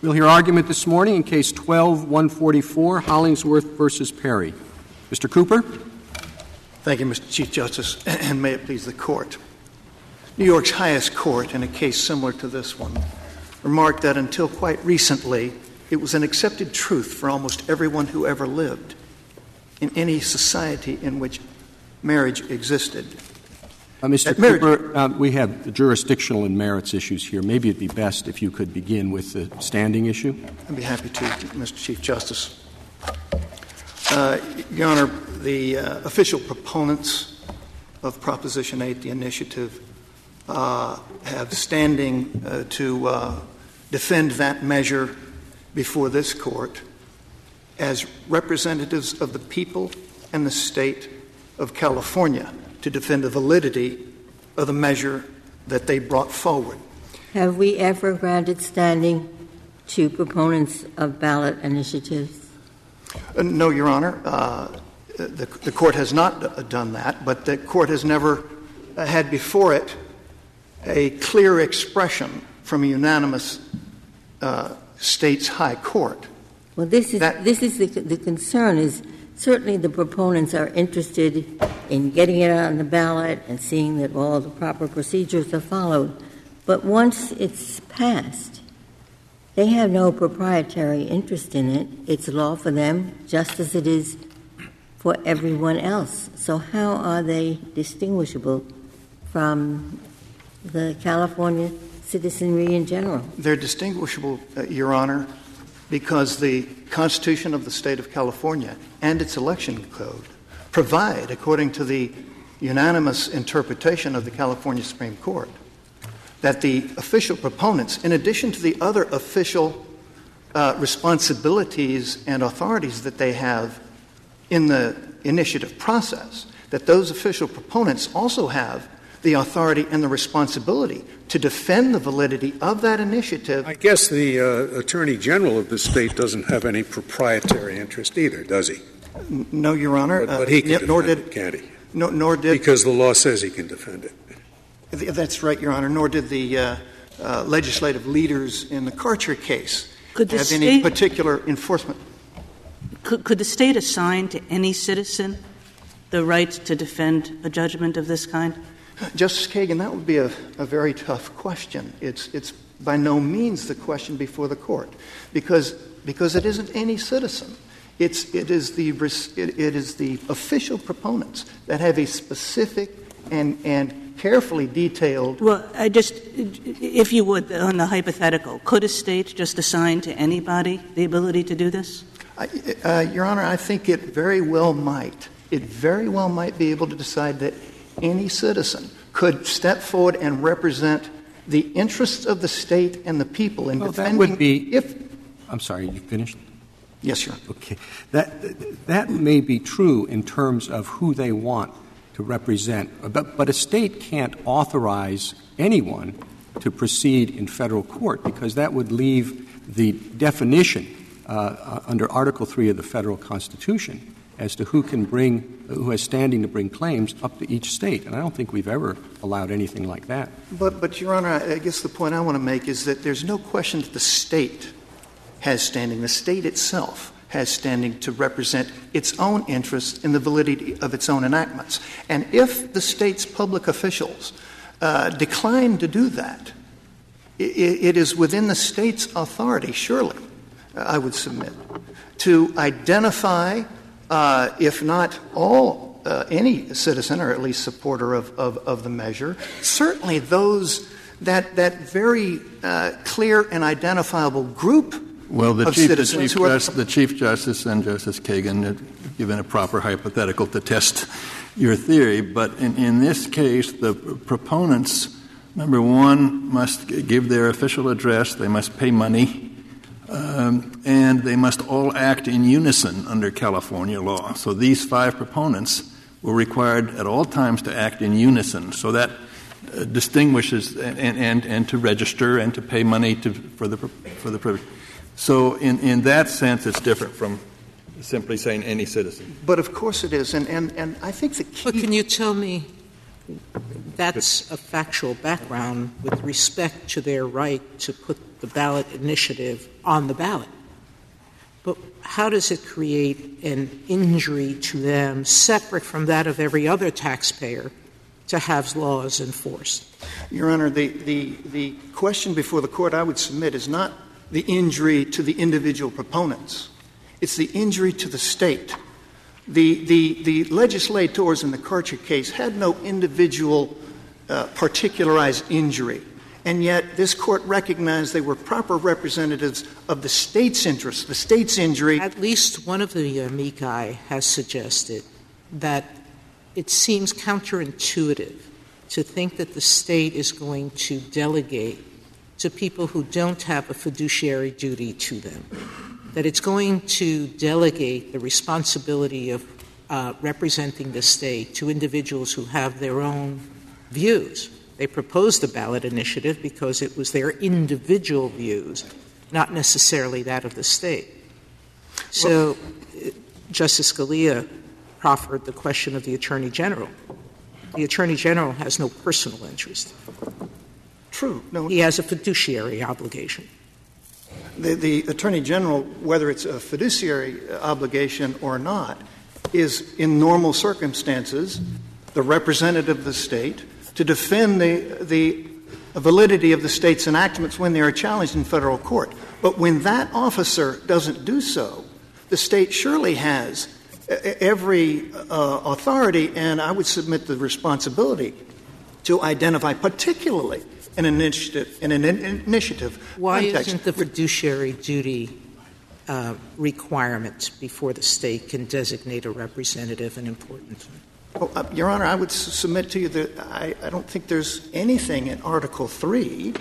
We'll hear argument this morning in Case 12-144, Hollingsworth versus Perry. Mr. Cooper? Thank you, Mr. Chief Justice, and may it please the Court. New York's highest court, in a case similar to this one, remarked that until quite recently, it was an accepted truth for almost everyone who ever lived in any society in which marriage existed Mr. Cooper, uh, we have jurisdictional and merits issues here. Maybe it'd be best if you could begin with the standing issue. I'd be happy to, Mr. Chief Justice. Uh, Your Honor, the uh, official proponents of Proposition 8, the initiative, uh, have standing uh, to defend that measure before this court as representatives of the people and the state of California to defend the validity of the measure that they brought forward. Have we ever granted standing to proponents of ballot initiatives? Uh, no, Your Honor. Uh, the, the, court has not d- done that, but the court has never uh, had before it a clear expression from a unanimous uh, state's high court. Well, this is, that, this is the, the concern is certainly the proponents are interested in getting it on the ballot and seeing that all the proper procedures are followed. But once it's passed, they have no proprietary interest in it. It's law for them, just as it is for everyone else. So, how are they distinguishable from the California citizenry in general? They're distinguishable, uh, Your Honor, because the Constitution of the State of California and its election code provide, according to the unanimous interpretation of the California Supreme Court, that the official proponents, in addition to the other official uh, responsibilities and authorities that they have in the initiative process, that those official proponents also have the authority and the responsibility to defend the validity of that initiative. I guess the uh, Attorney General of the state doesn't have any proprietary interest either, does he? No, Your Honor. But, but he can uh, nor did, it, can't he? No, nor did because the law says he can defend it. That's right, Your Honor. Nor did the uh, uh, legislative leaders in the Karcher case could have state, any particular enforcement. Could, could the state assign to any citizen the right to defend a judgment of this kind? Justice Kagan, that would be a, a very tough question. It's, it's by no means the question before the court because, because it isn't any citizen. It's, it, is the, it, it is the official proponents that have a specific and, and carefully detailed. Well, I just, if you would, on the hypothetical, could a state just assign to anybody the ability to do this? Uh, Your Honor, I think it very well might. It very well might be able to decide that any citizen could step forward and represent the interests of the state and the people in well, defending. That would be if. I'm sorry, you finished. Yes, sir. Okay, that that may be true in terms of who they want to represent, but but a state can't authorize anyone to proceed in federal court because that would leave the definition uh, under Article Three of the federal Constitution as to who can bring, who has standing to bring claims up to each state. And I don't think we've ever allowed anything like that. But, but Your Honor, I guess the point I want to make is that there's no question that the state has standing. The state itself has standing to represent its own interests in the validity of its own enactments. And if the state's public officials uh, decline to do that, it, is within the state's authority, surely, I would submit, to identify if not all, uh, any citizen, or at least supporter of, of, of the measure, certainly those that, that very uh, clear and identifiable group well, the of Chief, citizens Chief, Just, the Chief Justice and Justice Kagan have given a proper hypothetical to test your theory, but in, in this case, the proponents, number one, must give their official address, they must pay money, um, and they must all act in unison under California law. So these five proponents were required at all times to act in unison. So that uh, distinguishes and, and, and to register and to pay money to, for the for the privilege. So in, in that sense, it's different from simply saying any citizen. But of course it is, and, and, and I think the key. But can you tell me that's a factual background with respect to their right to put the ballot initiative on the ballot. But how does it create an injury to them separate from that of every other taxpayer to have laws enforced? Your Honor, the, the, the question before the court I would submit is not the injury to the individual proponents, it's the injury to the state. The, the, the legislators in the Karcher case had no individual uh, particularized injury. And yet, this court recognized they were proper representatives of the state's interests, the state's injury. At least one of the amici has suggested that it seems counterintuitive to think that the state is going to delegate to people who don't have a fiduciary duty to them, that it's going to delegate the responsibility of uh, representing the state to individuals who have their own views. They proposed the ballot initiative because it was their individual views, not necessarily that of the state. So, well, Justice Scalia proffered the question of the Attorney General. The Attorney General has no personal interest. True. No. He has a fiduciary obligation. The, the Attorney General, whether it's a fiduciary obligation or not, is in normal circumstances the representative of the state to defend the, the validity of the state's enactments when they are challenged in federal court. But when that officer doesn't do so, the state surely has every uh, authority and I would submit the responsibility to identify particularly an initiative in an in- initiative why context. isn't the fiduciary duty uh, requirement before the state can designate a representative an important one well, uh, Your Honor, I would s- submit to you that I, I, don't think there's anything in Article 3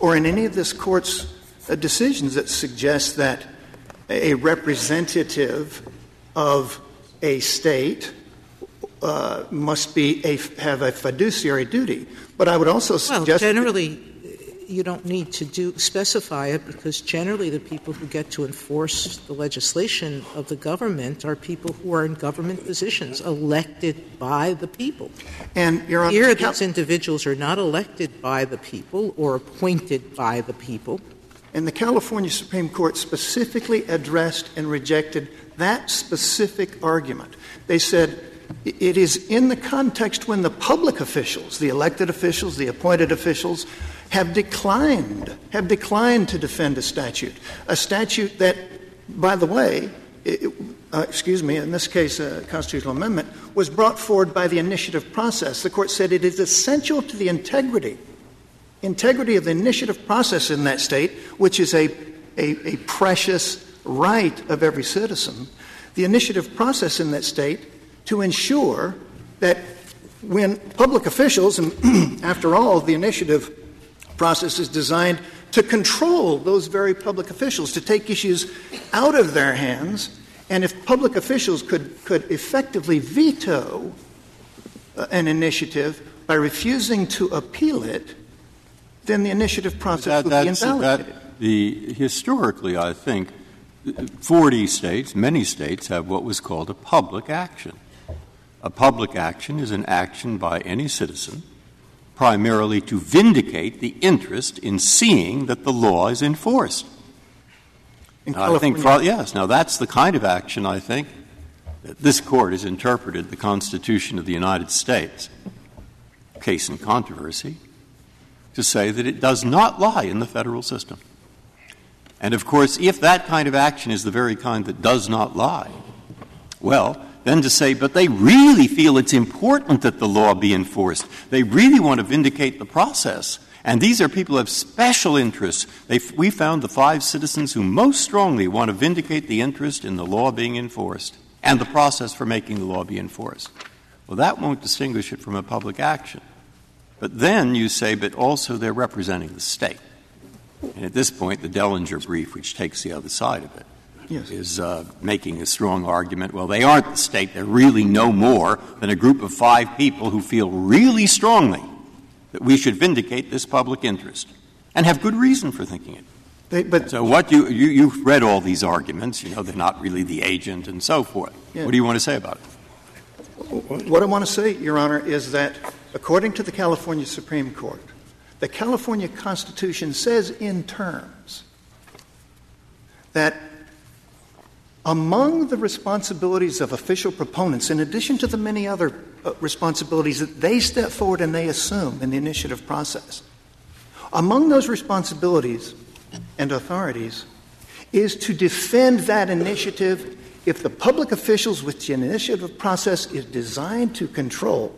or in any of this Court's uh, decisions that suggests that a representative of a state Uh, must be a, have a fiduciary duty. But I would also suggest. Well, generally, you don't need to do specify it because generally the people who get to enforce the legislation of the government are people who are in government positions, elected by the people. And Your Honor, here, these individuals are not elected by the people or appointed by the people. And the California Supreme Court specifically addressed and rejected that specific argument. They said it is in the context when the public officials, the elected officials, the appointed officials, have declined, have declined to defend a statute. A statute that, by the way, it, uh, excuse me, in this case, a constitutional amendment, was brought forward by the initiative process. The court said it is essential to the integrity, integrity of the initiative process in that state, which is a, a, a precious right of every citizen, the initiative process in that state to ensure that when public officials, and after all, the initiative process is designed to control those very public officials, to take issues out of their hands. And if public officials could, could effectively veto uh, an initiative by refusing to appeal it, then the initiative process that, would be invalidated. That, the, historically, I think, 40 states, many states, have what was called a public action. A public action is an action by any citizen primarily to vindicate the interest in seeing that the law is enforced. In I think, yes. Now that's the kind of action I think that this court has interpreted the Constitution of the United States, case in controversy, to say that it does not lie in the federal system. And of course, if that kind of action is the very kind that does not lie, well, then to say, but they really feel it's important that the law be enforced. They really want to vindicate the process. And these are people have special interests. They, we found the five citizens who most strongly want to vindicate the interest in the law being enforced and the process for making the law be enforced. Well, that won't distinguish it from a public action. But then you say, but also they're representing the state. And at this point, the Dellinger brief, which takes the other side of it. Is uh, making a strong argument. Well, they aren't the state. They're really no more than a group of five people who feel really strongly that we should vindicate this public interest and have good reason for thinking it. They, but so what you, you you've read all these arguments. You know they're not really the agent and so forth. What do you want to say about it? What I want to say, Your Honor, is that according to the California Supreme Court, the California Constitution says in terms that among the responsibilities of official proponents, in addition to the many other uh, responsibilities that they step forward and they assume in the initiative process, among those responsibilities and authorities is to defend that initiative if the public officials which the initiative process is designed to control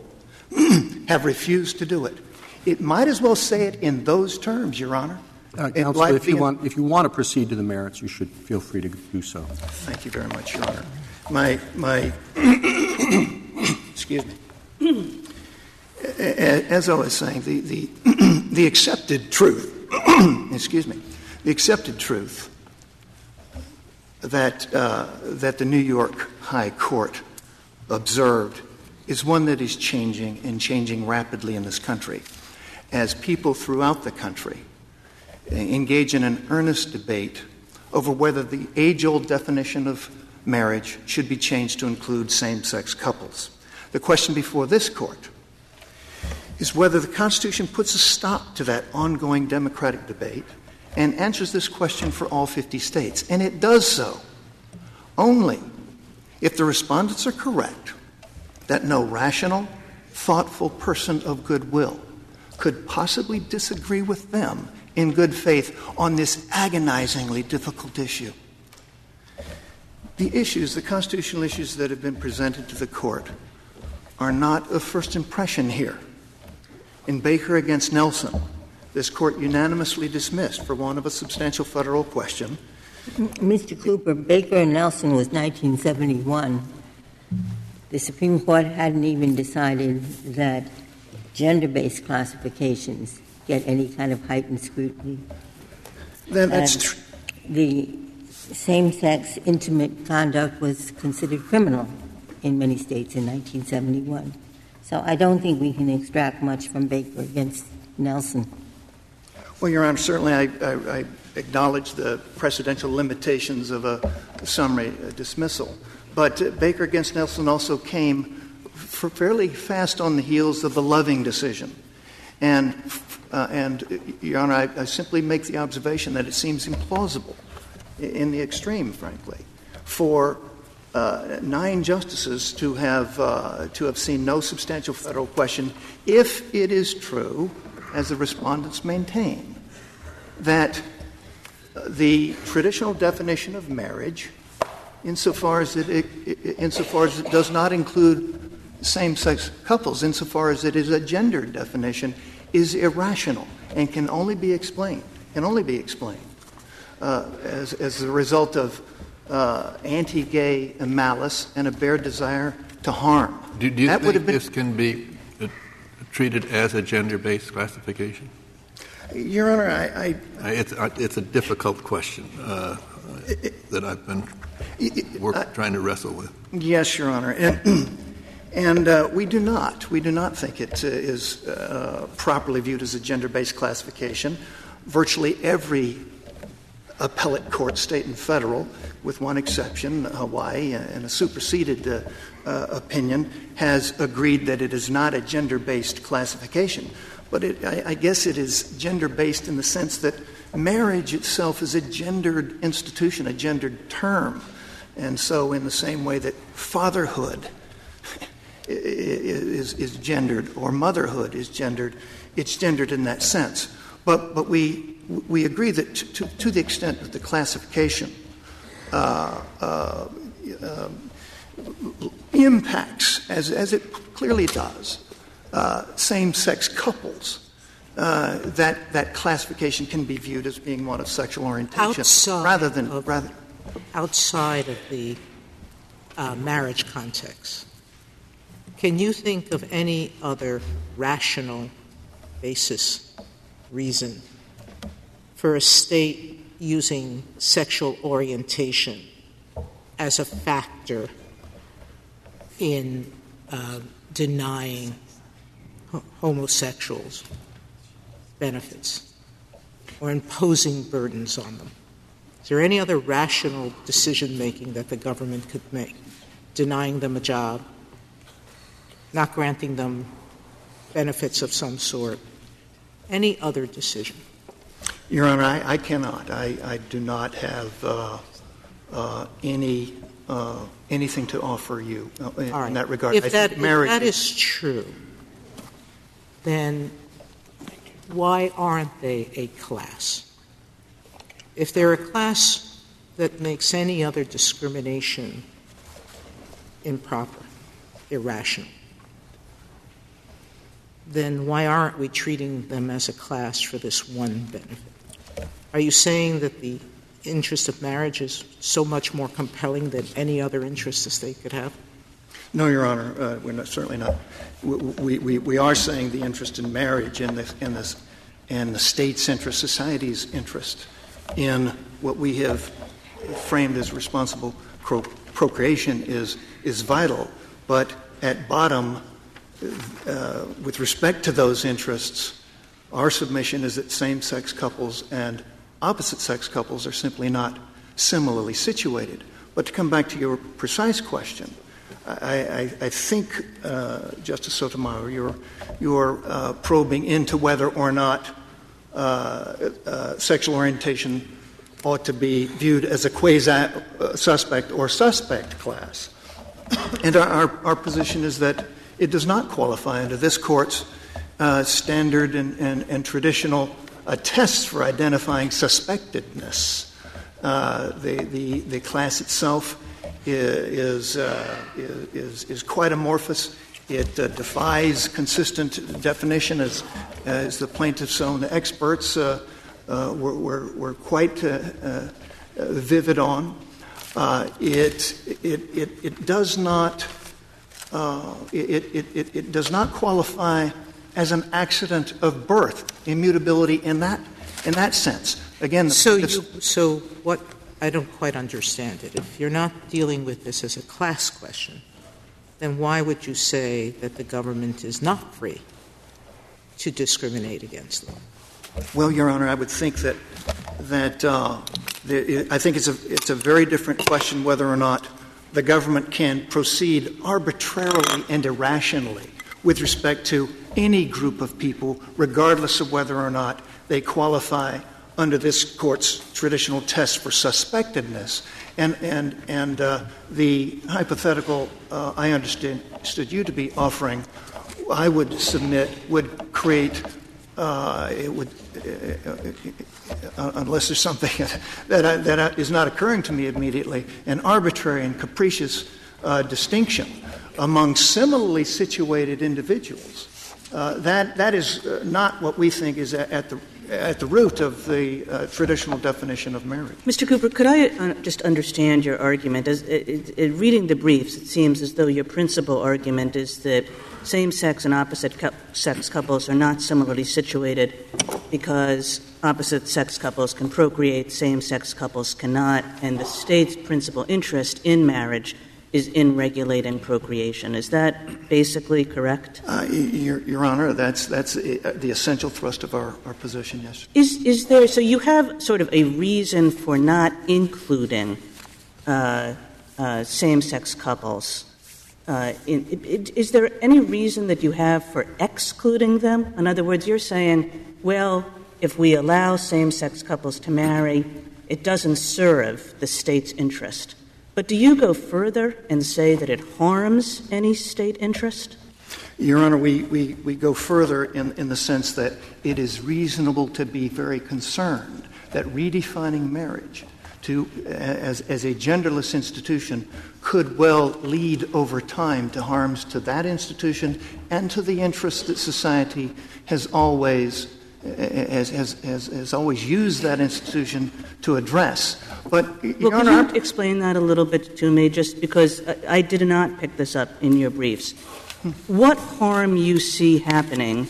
have refused to do it. It might as well say it in those terms, Your Honor. Uh, counsel, if you, want, if you want to proceed to the merits, you should feel free to do so. Thank you very much, Your Honor. My, my excuse me. As I was saying, the, the, the accepted truth, excuse me, the accepted truth that, uh, that the New York High Court observed is one that is changing and changing rapidly in this country as people throughout the country engage in an earnest debate over whether the age old definition of marriage should be changed to include same sex couples. The question before this court is whether the Constitution puts a stop to that ongoing democratic debate and answers this question for all 50 states. And it does so only if the respondents are correct that no rational, thoughtful person of goodwill could possibly disagree with them in good faith on this agonizingly difficult issue. The issues, the constitutional issues that have been presented to the court, are not of first impression here. In Baker against Nelson, this court unanimously dismissed for want of a substantial federal question. Mr. Cooper, Baker and Nelson was 1971. The Supreme Court hadn't even decided that gender based classifications get any kind of heightened scrutiny. Then that's true. The same sex intimate conduct was considered criminal in many states in 1971. So I don't think we can extract much from Baker against Nelson. Well, Your Honor, certainly I, I, I acknowledge the precedential limitations of a, summary a dismissal. But uh, Baker against Nelson also came fairly fast on the heels of the Loving decision. And, uh, and Your Honor, I, I, simply make the observation that it seems implausible, in the extreme, frankly, for uh, nine justices to have, uh, to have seen no substantial federal question if it is true, as the respondents maintain, that the traditional definition of marriage, insofar as it, insofar as it does not include same-sex couples, insofar as it is a gender definition, is irrational and can only be explained can only be explained uh, as, as the result of uh, anti-gay malice and a bare desire to harm. Do, do you that think been, this can be uh, treated as a gender-based classification? Your Honor, I. I it's, uh, it's a difficult question uh, it, that I've been work, trying to wrestle with. Yes, Your Honor. And, and uh, we do not. We do not think it uh, is uh, properly viewed as a gender based classification. Virtually every appellate court, state and federal, with one exception, Hawaii, in a superseded uh, opinion, has agreed that it is not a gender based classification but it, I, I guess it is gender based in the sense that marriage itself is a gendered institution, a gendered term. And so, in the same way that fatherhood is, is gendered or motherhood is gendered, it's gendered in that sense. But, but we, we agree that to, to, to the extent that the classification uh, uh, uh, impacts, as, as it clearly does, uh, same-sex couples, uh, that that classification can be viewed as being one of sexual orientation outside rather than of, rather outside of the uh, marriage context. Can you think of any other rational basis, reason for a state using sexual orientation as a factor in uh, denying homosexuals benefits or imposing burdens on them? Is there any other rational decision making that the government could make? Denying them a job, not granting them benefits of some sort, any other decision? Your Honor, I, I cannot. I, I, do not have uh, uh, any uh, anything to offer you uh, in, right. in, that regard. If that, if that is true, then why aren't they a class? If they're a class that makes any other discrimination improper, irrational, then why aren't we treating them as a class for this one benefit? Are you saying that the interest of marriage is so much more compelling than any other interest the state could have? No, Your Honor, uh, we're not, certainly not. We, we, we are saying the interest in marriage and the, in, this, and the state's interest, society's interest in what we have framed as responsible pro- procreation is, is vital. But at bottom, uh, with respect to those interests, our submission is that same sex couples and opposite sex couples are simply not similarly situated. But to come back to your precise question, I, I, I think, uh, Justice Sotomayor, you're, you're uh, probing into whether or not uh, uh sexual orientation ought to be viewed as a quasi uh, suspect or suspect class. And our, our, our, position is that it does not qualify under this court's uh, standard and, and, and traditional tests for identifying suspectedness. the, the, the class itself is, uh, is, is, quite amorphous. It uh, defies consistent definition, as, as the plaintiff's own experts uh, uh were, were, were, quite uh, uh, vivid on. it, it, it, it, does not it, it, it does not qualify as an accident of birth, immutability in that in that sense. Again, so you, so what I don't quite understand it. If you're not dealing with this as a class question, then why would you say that the government is not free to discriminate against them? Well, Your Honor, I would think that that uh, the, I think it's a it's a very different question whether or not the government can proceed arbitrarily and irrationally with respect to any group of people, regardless of whether or not they qualify under this court's traditional test for suspectedness. And, and, and uh, the hypothetical uh, I understood, you to be offering, I would submit, would create, uh, it would, uh, uh, unless there's something that, I, that is not occurring to me immediately, an arbitrary and capricious uh, distinction among similarly situated individuals. that, that is not what we think is at, the at the root of the uh, traditional definition of marriage. Mr. Cooper, could I uh, just understand your argument? As, reading the briefs, it seems as though your principal argument is that same sex and opposite cu- sex couples are not similarly situated because opposite sex couples can procreate, same sex couples cannot, and the state's principal interest in marriage is in regulating procreation. Is that basically correct? Uh, your, your, Honor, that's, that's uh, the essential thrust of our, our position, yes. Is, is there, so you have sort of a reason for not including uh, uh, same sex couples. Uh, in, it, is there any reason that you have for excluding them? In other words, you're saying, well, if we allow same sex couples to marry, it doesn't serve the state's interest. But do you go further and say that it harms any state interest? Your Honor, we, we, we go further in, in the sense that it is reasonable to be very concerned that redefining marriage to, as, as a genderless institution could well lead over time to harms to that institution and to the interests that society has always has, has, has, has always used that institution to address. But, well, Honor, you explain that a little bit to me, just because I, I did not pick this up in your briefs? What harm you see happening,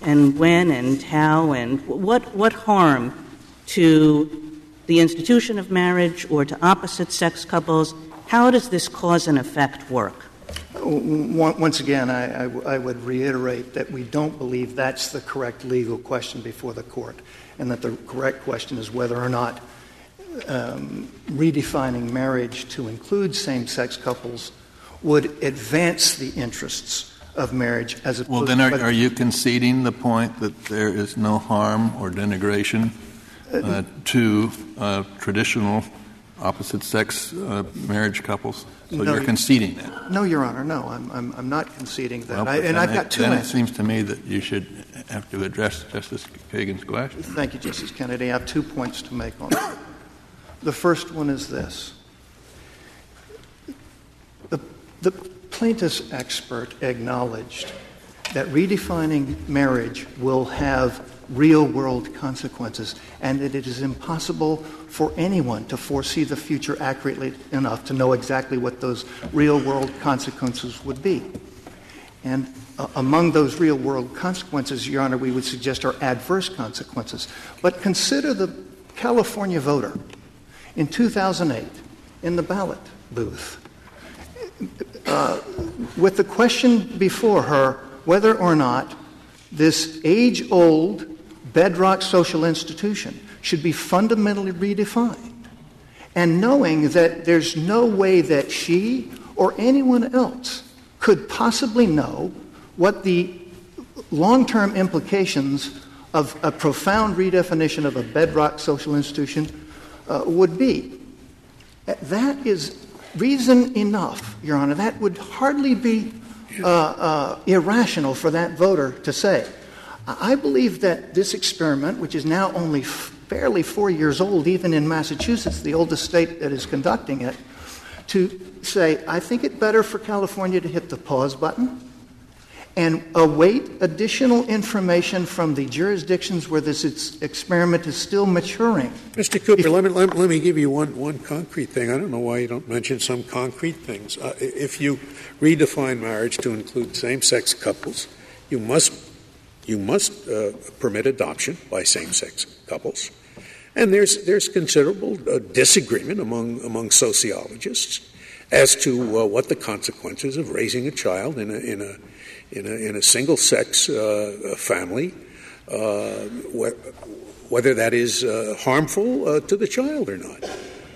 and when and how, and what what harm to the institution of marriage or to opposite sex couples? How does this cause and effect work? Once again, I, I, I, would reiterate that we don't believe that's the correct legal question before the court, and that the correct question is whether or not um, redefining marriage to include same sex couples would advance the interests of marriage as opposed well, then are, are you conceding the point that there is no harm or denigration uh, to uh, traditional opposite sex uh, marriage couples? So No, you're conceding that? No, Your Honor, no, I'm, I'm, I'm not conceding that. Well, I, and I've it- got two Then it seems to me that you should have to address Justice Kagan's question. Thank you, Justice Kennedy. I have two points to make on that. The first one is this. The, the plaintiff's expert acknowledged that redefining marriage will have real world consequences and that it is impossible for anyone to foresee the future accurately enough to know exactly what those real world consequences would be. And uh, among those real world consequences, Your Honor, we would suggest are adverse consequences. But consider the California voter in 2008 in the ballot booth uh, with the question before her whether or not this age old bedrock social institution should be fundamentally redefined. And knowing that there's no way that she or anyone else could possibly know what the long term implications of a profound redefinition of a bedrock social institution uh, would be. That is reason enough, Your Honor. That would hardly be uh, uh, irrational for that voter to say. I believe that this experiment, which is now only barely four years old, even in Massachusetts, the oldest state that is conducting it, to say, I think it better for California to hit the pause button and await additional information from the jurisdictions where this ex- experiment is still maturing. Mr. Cooper, let me, let, let me give you one, one concrete thing. I don't know why you don't mention some concrete things. Uh, if you redefine marriage to include same sex couples, you must, you must uh, permit adoption by same sex couples. And there's, there's considerable uh, disagreement among, among sociologists as to uh, what the consequences of raising a child in a, in a, in a, in a single sex uh, family, uh, wh- whether that is uh, harmful uh, to the child or not.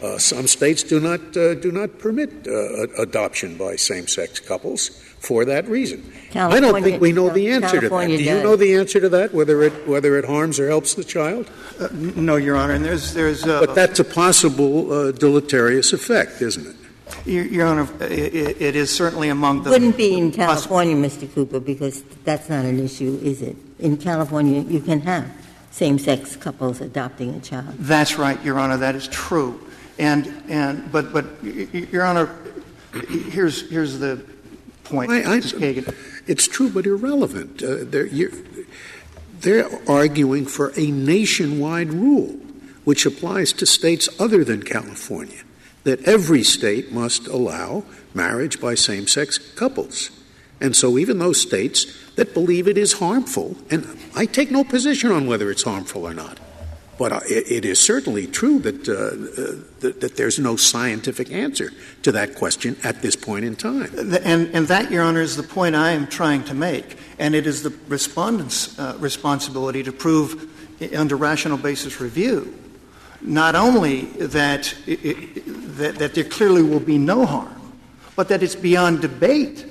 Uh, some states do not uh, do not permit uh, adoption by same-sex couples for that reason. I don't think we know the answer to that. California Do you know the answer to that? Whether it whether it harms or helps the child? Uh, no, Your Honor, and there's, there's uh, But that's a possible uh, deleterious effect, isn't it? Your, Your Honor, i- i- it is certainly among the. Wouldn't be in California, Mr. Cooper, because that's not an issue, is it? In California, you can have same-sex couples adopting a child. That's right, Your Honor, that is true. And, and, but, but, y- y- Your Honor, here's, here's the point, I- I- Kagan. It's true, but irrelevant. Uh, they're, they're arguing for a nationwide rule which applies to states other than California, that every state must allow marriage by same sex couples. And so even those states that believe it is harmful, and I take no position on whether it's harmful or not, but uh, it, it is certainly true that, uh, uh, that, that there's no scientific answer to that question at this point in time. And, and that, Your Honor, is the point I am trying to make. And it is the respondent's uh, responsibility to prove, under rational basis review, not only that, i- i- that, that there clearly will be no harm, but that it's beyond debate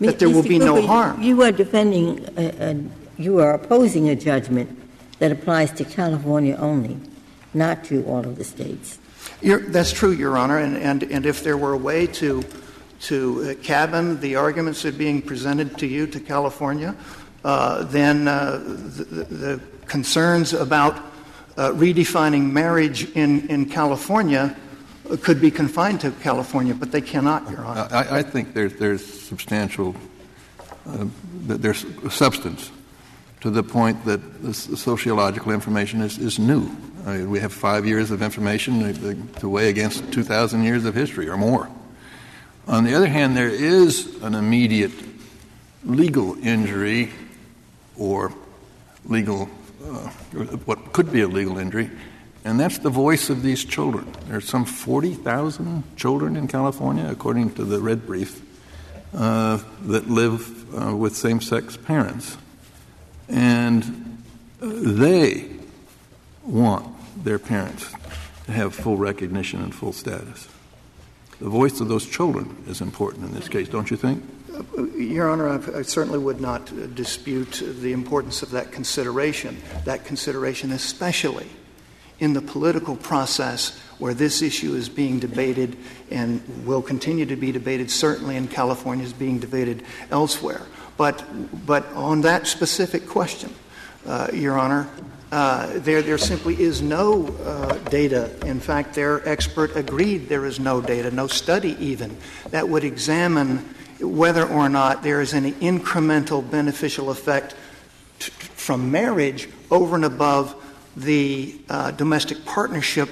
that there will Mr. be no harm. You are defending, a, a, you are opposing a judgment that applies to California only, not to all of the states. You're, that's true, Your Honor, and, and, and if there were a way to, to uh, cabin the arguments that are being presented to you to California, uh, then uh, the, the the concerns about uh, redefining marriage in, in California uh, could be confined to California, but they cannot, Your Honor. I, I think there's, there's substantial, uh, there's substance to the point that the sociological information is, is new. I mean, we have five years of information to, weigh against 2,000 years of history or more. On the other hand, there is an immediate legal injury or legal, uh, what could be a legal injury, and that's the voice of these children. There are some 40,000 children in California, according to the Red Brief, uh, that live uh, with same sex parents. And they want their parents to have full recognition and full status. the voice of those children is important in this case, don't you think? Your Honor, I certainly would not dispute the importance of that consideration, that consideration especially in the political process where this issue is being debated and will continue to be debated, certainly in California is being debated elsewhere. But, but on that specific question, uh, Your Honor, uh, there, there simply is no uh, data. In fact, their expert agreed there is no data, no study even, that would examine whether or not there is any incremental beneficial effect t- from marriage over and above the uh, domestic partnership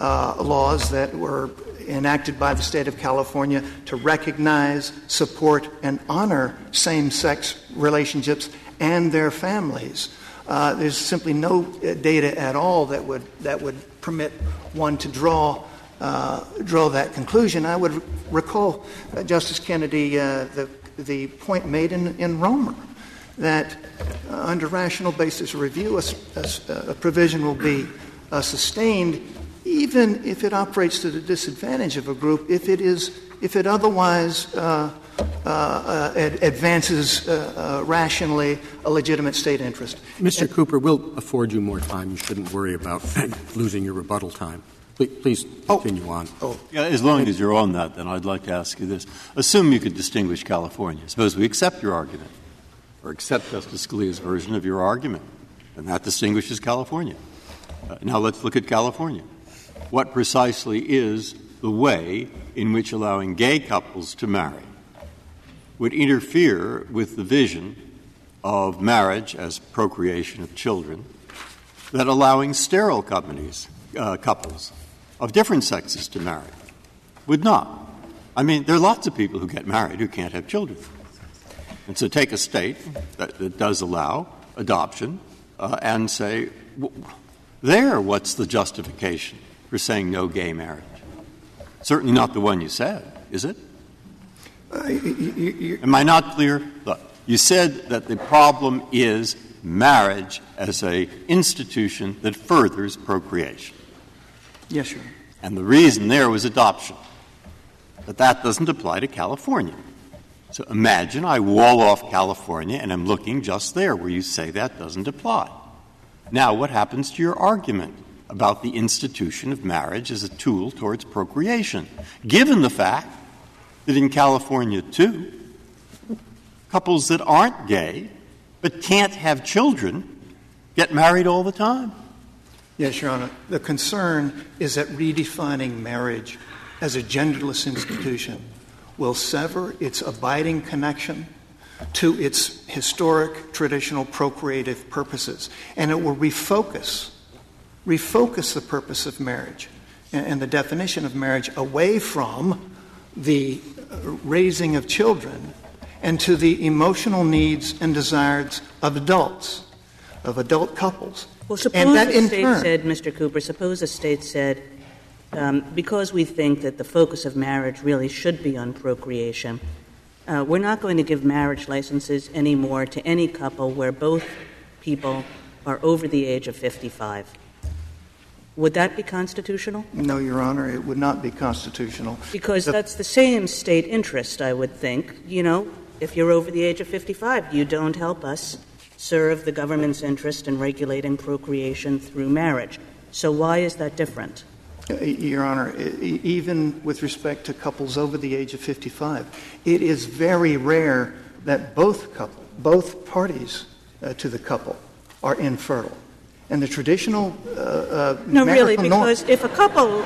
uh, laws that were enacted by the state of California to recognize, support, and honor same sex relationships and their families. Uh, there's simply no uh, data at all that would, that would permit one to draw, uh, draw that conclusion. I would recall, uh, Justice Kennedy, uh, the, the point made in, in Romer that uh, under rational basis review, a, a, a provision will be sustained even if it operates to the disadvantage of a group, if it is, if it otherwise uh, uh, uh ad- advances uh, uh, rationally a legitimate state interest. Mr. And, Cooper, we'll afford you more time. You shouldn't worry about losing your rebuttal time. Please, please oh. continue oh, on. Oh. Yeah, as long as you're on that, then I'd like to ask you this. Assume you could distinguish California. Suppose we accept your argument, or accept Justice Scalia's version of your argument, and that distinguishes California. Uh, now let's look at California what precisely is the way in which allowing gay couples to marry would interfere with the vision of marriage as procreation of children that allowing sterile companies, uh, couples of different sexes to marry would not. I mean, there are lots of people who get married who can't have children. And so take a state that, that does allow adoption uh, and say, there, what's the justification for saying no gay marriage. Certainly not the one you said, is it? Uh, Am I not clear? Look, you said that the problem is marriage as a institution that furthers procreation. Yes, sir. And the reason there was adoption. But that doesn't apply to California. So imagine I wall off California and I'm looking just there where you say that doesn't apply. Now, what happens to your argument? about the institution of marriage as a tool towards procreation, given the fact that in California, too, couples that aren't gay but can't have children get married all the time. Yes, Your Honor. The concern is that redefining marriage as a genderless institution will sever its abiding connection to its historic, traditional procreative purposes, and it will refocus refocus the purpose of marriage and, and the definition of marriage away from the raising of children and to the emotional needs and desires of adults, of adult couples. Well, suppose a state turn, said, Mr. Cooper, suppose a state said, because we think that the focus of marriage really should be on procreation, uh, we're not going to give marriage licenses anymore to any couple where both people are over the age of 55. Would that be constitutional? No, Your Honor, it would not be constitutional. Because the, that's the same state interest, I would think. You know, if you're over the age of 55, you don't help us serve the government's interest in regulating procreation through marriage. So why is that different? Your Honor, even with respect to couples over the age of 55, it is very rare that both couple, both parties uh, to the couple are infertile. And the traditional uh, uh, no really because norm- if a couple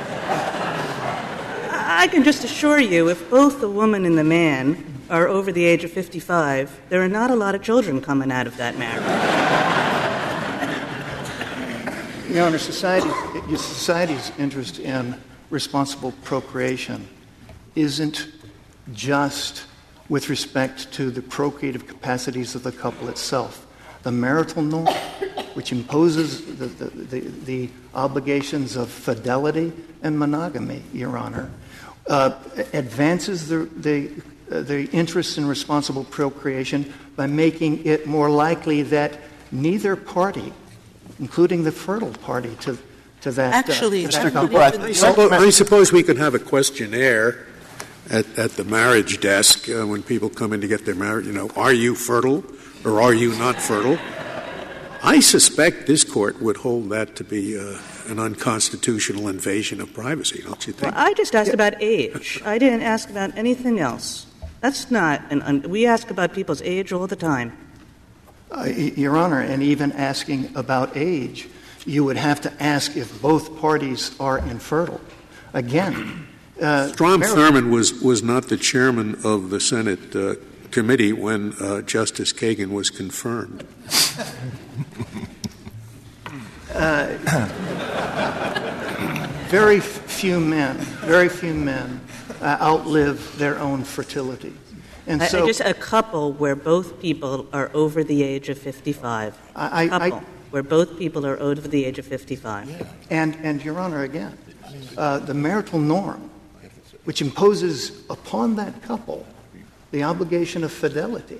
i can just assure you if both the woman and the man are over the age of 55 there are not a lot of children coming out of that marriage your honor society society's interest in responsible procreation isn't just with respect to the procreative capacities of the couple itself. The marital norm which imposes the, the, the, the obligations of fidelity and monogamy, Your Honor, uh, advances the, the, uh, the interest in responsible procreation by making it more likely that neither party, including the fertile party to, to that. Actually, uh, Mr. Cooper, I, suppose, I suppose we could have a questionnaire at, at the marriage desk uh, when people come in to get their marriage, you know, are you fertile or are you not fertile? I suspect this court would hold that to be uh, an unconstitutional invasion of privacy, don't you think? Well, I just asked about age. I didn't ask about anything else. That's not an. Un- we ask about people's age all the time. Uh, Your Honor, and even asking about age, you would have to ask if both parties are infertile. Again, uh, Strom Maryland- Thurmond was, was not the chairman of the Senate uh, committee when uh, Justice Kagan was confirmed. very few men, very few men uh, outlive their own fertility. And so I just a couple where both people are over the age of 55. I- I- couple I- where both people are over the age of 55. And, and Your Honor, again, uh, the marital norm, which imposes upon that couple the obligation of fidelity,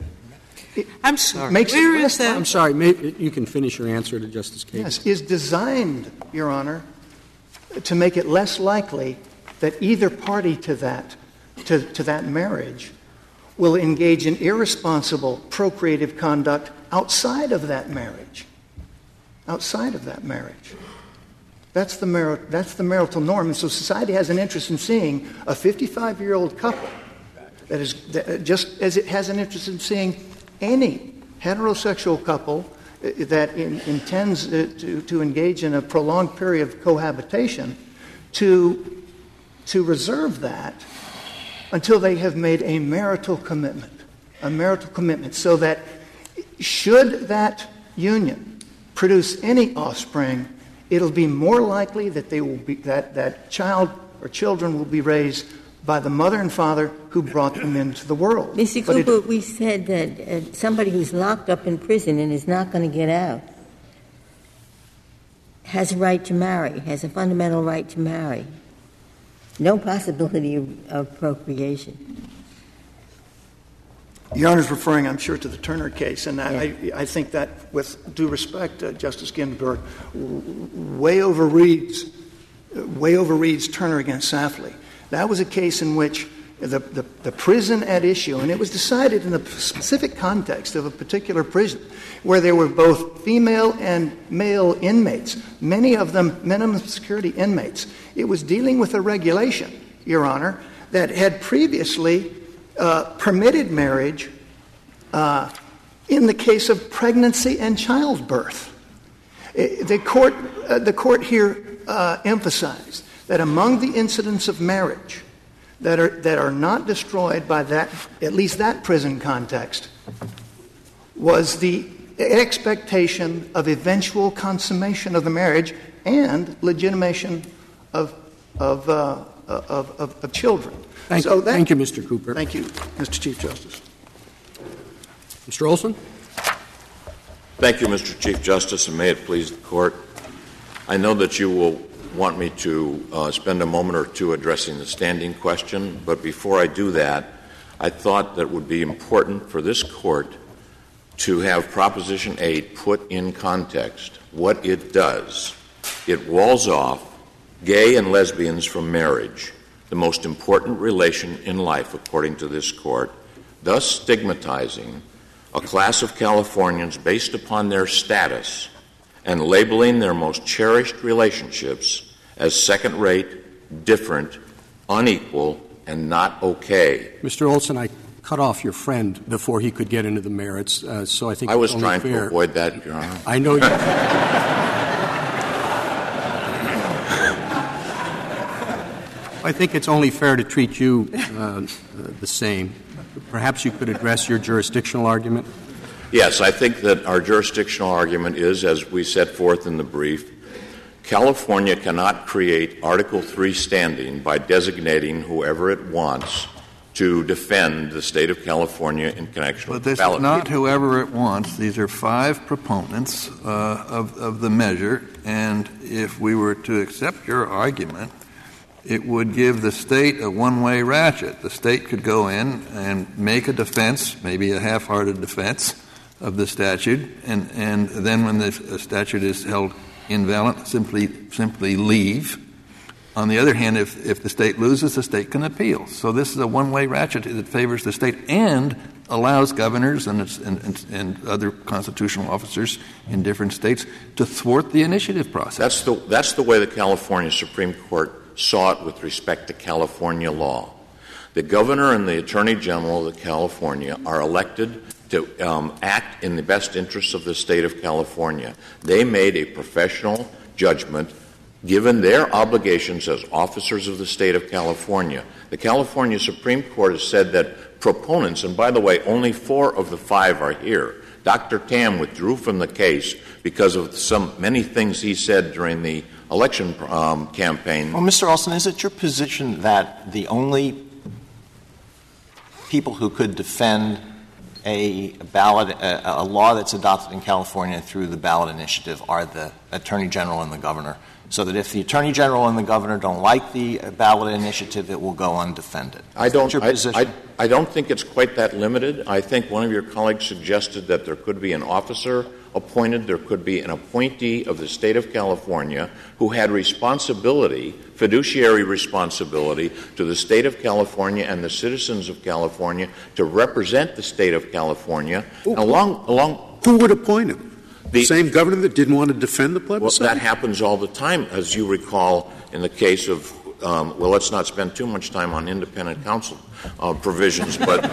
I'm sorry. makes it Where that? I'm sorry, may, you can finish your answer to Justice Kagan. yes, is designed, Your Honor, to make it less likely that either party to that, to, to that marriage will engage in irresponsible procreative conduct outside of that marriage. Outside of that marriage. That's the, mar- that's the marital norm. And so society has an interest in seeing a 55 year old couple that is that, just as it has an interest in seeing any heterosexual couple uh, that in, intends uh, to, to engage in a prolonged period of cohabitation to, to reserve that until they have made a marital commitment, a marital commitment, so that should that union produce any offspring, it'll be more likely that they will be that that child or children will be raised by the mother and father who brought them into the world. Mr. But it- Cooper, we said that uh, somebody who's locked up in prison and is not going to get out has a right to marry, has a fundamental right to marry. No possibility of, procreation. Your Honor is referring, I'm sure, to the Turner case, and I, I think that, with due respect, uh, Justice Ginsburg, way overreads, way overreads Turner against Safley. That was a case in which the, the, the prison at issue, and it was decided in the specific context of a particular prison, where there were both female and male inmates, many of them minimum security inmates. It was dealing with a regulation, Your Honor, that had previously uh, permitted marriage uh, in the case of pregnancy and childbirth. The court, uh, the court here uh, emphasized that among the incidents of marriage that are, that are not destroyed by that, at least that prison context, was the expectation of eventual consummation of the marriage and legitimation of, of, uh, of, of, of children. Thank, So that- thank you, Mr. Cooper. Thank you, Mr. Chief Justice. Mr. Olson? Thank you, Mr. Chief Justice, and may it please the Court. I know that you will want me to uh, spend a moment or two addressing the standing question, but before I do that, I thought that it would be important for this Court to have Proposition 8 put in context what it does. It walls off gay and lesbians from marriage, the most important relation in life, according to this Court, thus stigmatizing a class of Californians based upon their status and labeling their most cherished relationships as second rate, different, unequal, and not okay. Mr. Olson, I cut off your friend before he could get into the merits, uh, so I think I was trying fair. to avoid that, Your Honor. I know you. I think it's only fair to treat you uh, the same. Perhaps you could address your jurisdictional argument. Yes, I think that our jurisdictional argument is, as we set forth in the brief, California cannot create Article 3 standing by designating whoever it wants to defend the state of California in connection But with this ballot is not whoever it wants. These are five proponents uh, of, of the measure, and if we were to accept your argument, it would give the state a one-way ratchet. The state could go in and make a defense, maybe a half-hearted defense of the statute, and, and then when the statute is held invalid, simply simply leave. On the other hand, if, if the state loses, the state can appeal. So this is a one way ratchet that favors the state and allows governors and, and, and, other constitutional officers in different states to thwart the initiative process. That's the, that's the way the California Supreme Court saw it with respect to California law. The governor and the attorney general of California are elected to um, act in the best interests of the state of California. They made a professional judgment given their obligations as officers of the state of California. The California Supreme Court has said that proponents, and by the way, only four of the five are here. Dr. Tam withdrew from the case because of some many things he said during the election um, campaign. Well, Mr. Olson, is it your position that the only people who could defend a ballot, a, a, law that's adopted in California through the ballot initiative are the Attorney General and the Governor. So that if the Attorney General and the Governor don't like the ballot initiative, it will go undefended. I don't. I, I, I don't think it's quite that limited. I think one of your colleagues suggested that there could be an officer appointed, there could be an appointee of the state of California who had responsibility, fiduciary responsibility, to the state of California and the citizens of California to represent the state of California. along, along, who would appoint him? The same governor that didn't want to defend the plebiscite? Well, that happens all the time, as you recall in the case of um, well, let's not spend too much time on independent counsel uh, provisions, but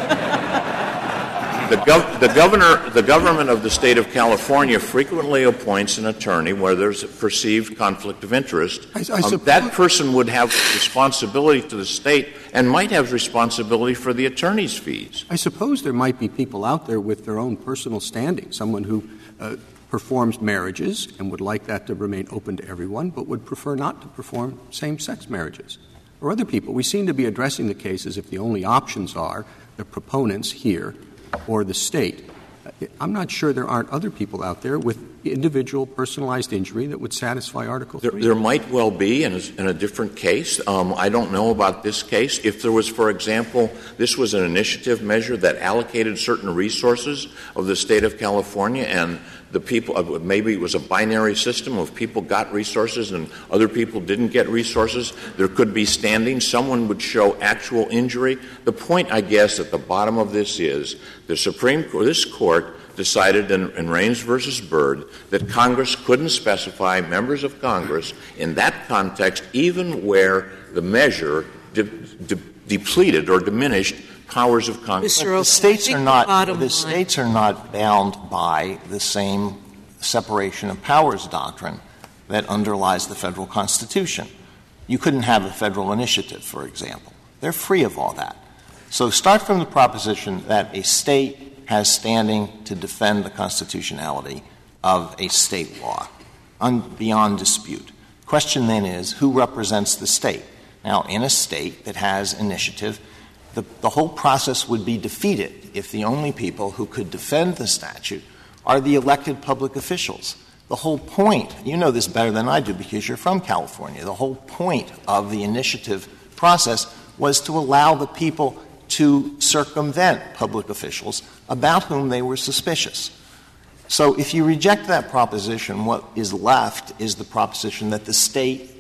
the, gov- the, governor, the government of the state of California frequently appoints an attorney where there's a perceived conflict of interest. I, I um, that person would have responsibility to the state and might have responsibility for the attorney's fees. I suppose there might be people out there with their own personal standing, someone who uh, performs marriages and would like that to remain open to everyone, but would prefer not to perform same sex marriages. Or other people. We seem to be addressing the cases if the only options are the proponents here or the state. I'm not sure there aren't other people out there with individual personalized injury that would satisfy Article there, 3. There might well be in a, in a different case. Um, I don't know about this case. If there was, for example, this was an initiative measure that allocated certain resources of the state of California and the people uh, maybe it was a binary system of people got resources and other people didn't get resources. There could be standing. Someone would show actual injury. The point i guess at the bottom of this is the supreme court this court decided in, in versus Byrd that Congress couldn't specify members of Congress in that context, even where the measure de- de- depleted or diminished powers of Congress. Mr. the states are not the, the states are not bound by the same separation of powers doctrine that underlies the federal constitution. You couldn't have a federal initiative, for example. They're free of all that. So start from the proposition that a state has standing to defend the constitutionality of a state law un- beyond dispute. Question then is who represents the state? Now, in a state that has initiative, the, the whole process would be defeated if the only people who could defend the statute are the elected public officials. The whole point, you know this better than I do because you're from California, the whole point of the initiative process was to allow the people to circumvent public officials about whom they were suspicious. So if you reject that proposition, what is left is the proposition that the state,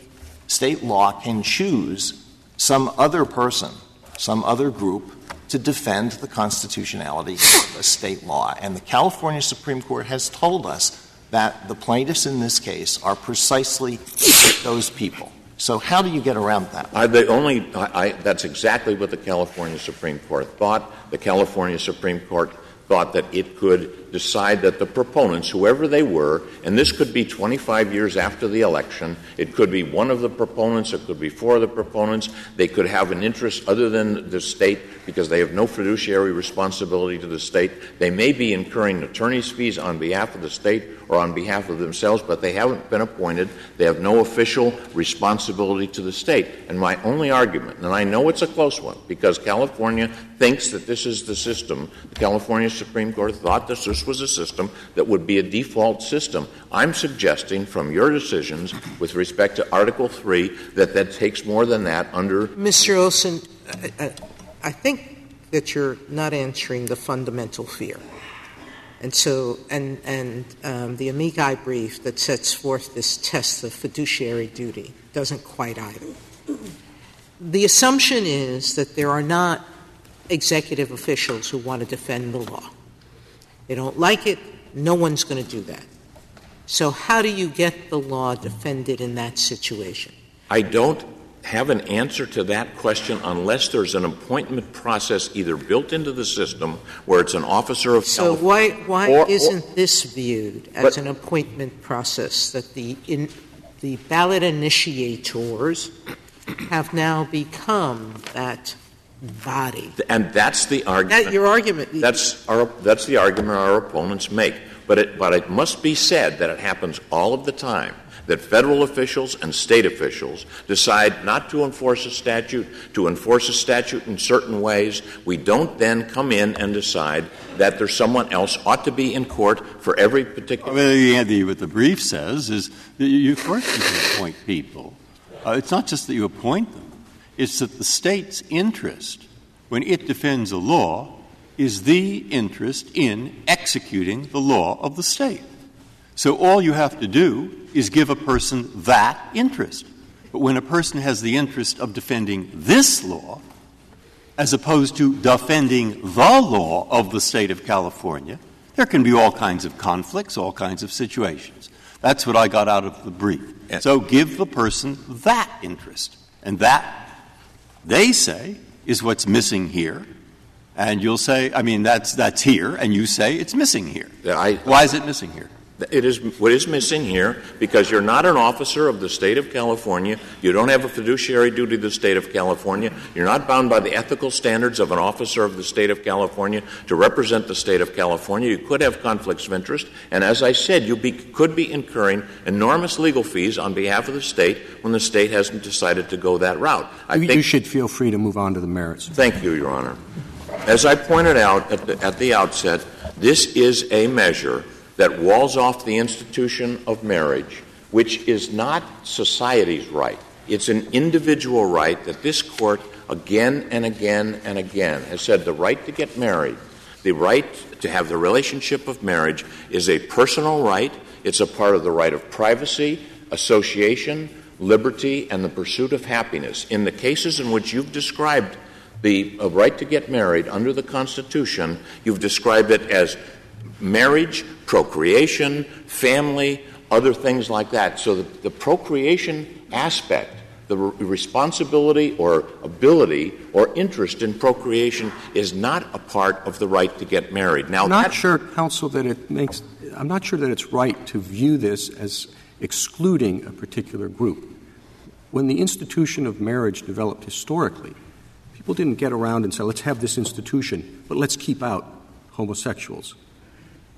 state law can choose some other person some other group to defend the constitutionality of a state law. And the California Supreme Court has told us that the plaintiffs in this case are precisely those people. So how do you get around that? I, the only, I, I, that's exactly what the California Supreme Court thought. The California Supreme Court thought that it could decide that the proponents, whoever they were, and this could be 25 years after the election, it could be one of the proponents, it could be four of the proponents, they could have an interest other than the state because they have no fiduciary responsibility to the state. They may be incurring attorney's fees on behalf of the state or on behalf of themselves, but they haven't been appointed. They have no official responsibility to the state. And my only argument, and I know it's a close one, because California thinks that this is the system, the California Supreme Court thought that this was a system that would be a default system. I'm suggesting from your decisions with respect to Article 3 that that takes more than that under. Mr. Olson, I, I think that you're not answering the fundamental fear. And so, and, and um, the amici brief that sets forth this test of fiduciary duty doesn't quite either. The assumption is that there are not executive officials who want to defend the law. They don't like it, no one's going to do that. So, how do you get the law defended in that situation? I don't have an answer to that question unless there's an appointment process either built into the system where it's an officer of so why why or, isn't or, this viewed as an appointment process that the in, the ballot initiators have now become that body and that's the argument that your argument that's our that's the argument our opponents make but it but it must be said that it happens all of the time that federal officials and state officials decide not to enforce a statute, to enforce a statute in certain ways. We don't then come in and decide that there's someone else ought to be in court for every particular. Well, the, what the brief says is that you, of course, you can appoint people. Uh, it's not just that you appoint them; it's that the state's interest, when it defends a law, is the interest in executing the law of the state. So all you have to do is give a person that interest. But when a person has the interest of defending this law, as opposed to defending the law of the state of California, there can be all kinds of conflicts, all kinds of situations. That's what I got out of the brief. So give the person that interest. And that, they say, is what's missing here. And you'll say, I mean, that's, that's here, and you say it's missing here. I, Why is it missing here? It is what is missing here because you're not an officer of the state of California. You don't have a fiduciary duty to the state of California. You're not bound by the ethical standards of an officer of the state of California to represent the state of California. You could have conflicts of interest. And as I said, you be, could be incurring enormous legal fees on behalf of the state when the state hasn't decided to go that route. I you, think, you should feel free to move on to the merits. Thank you, Your Honor. As I pointed out at the, at the outset, this is a measure that walls off the institution of marriage, which is not society's right. It's an individual right that this court again and again and again has said the right to get married, the right to have the relationship of marriage is a personal right. It's a part of the right of privacy, association, liberty, and the pursuit of happiness. In the cases in which you've described the uh, right to get married under the Constitution, you've described it as marriage, procreation, family, other things like that. So the, the procreation aspect, the re- responsibility or ability or interest in procreation is not a part of the right to get married. Now, I'm not sure, counsel, that it makes. I'm not sure that it's right to view this as excluding a particular group. When the institution of marriage developed historically, people didn't get around and say, let's have this institution, but let's keep out homosexuals.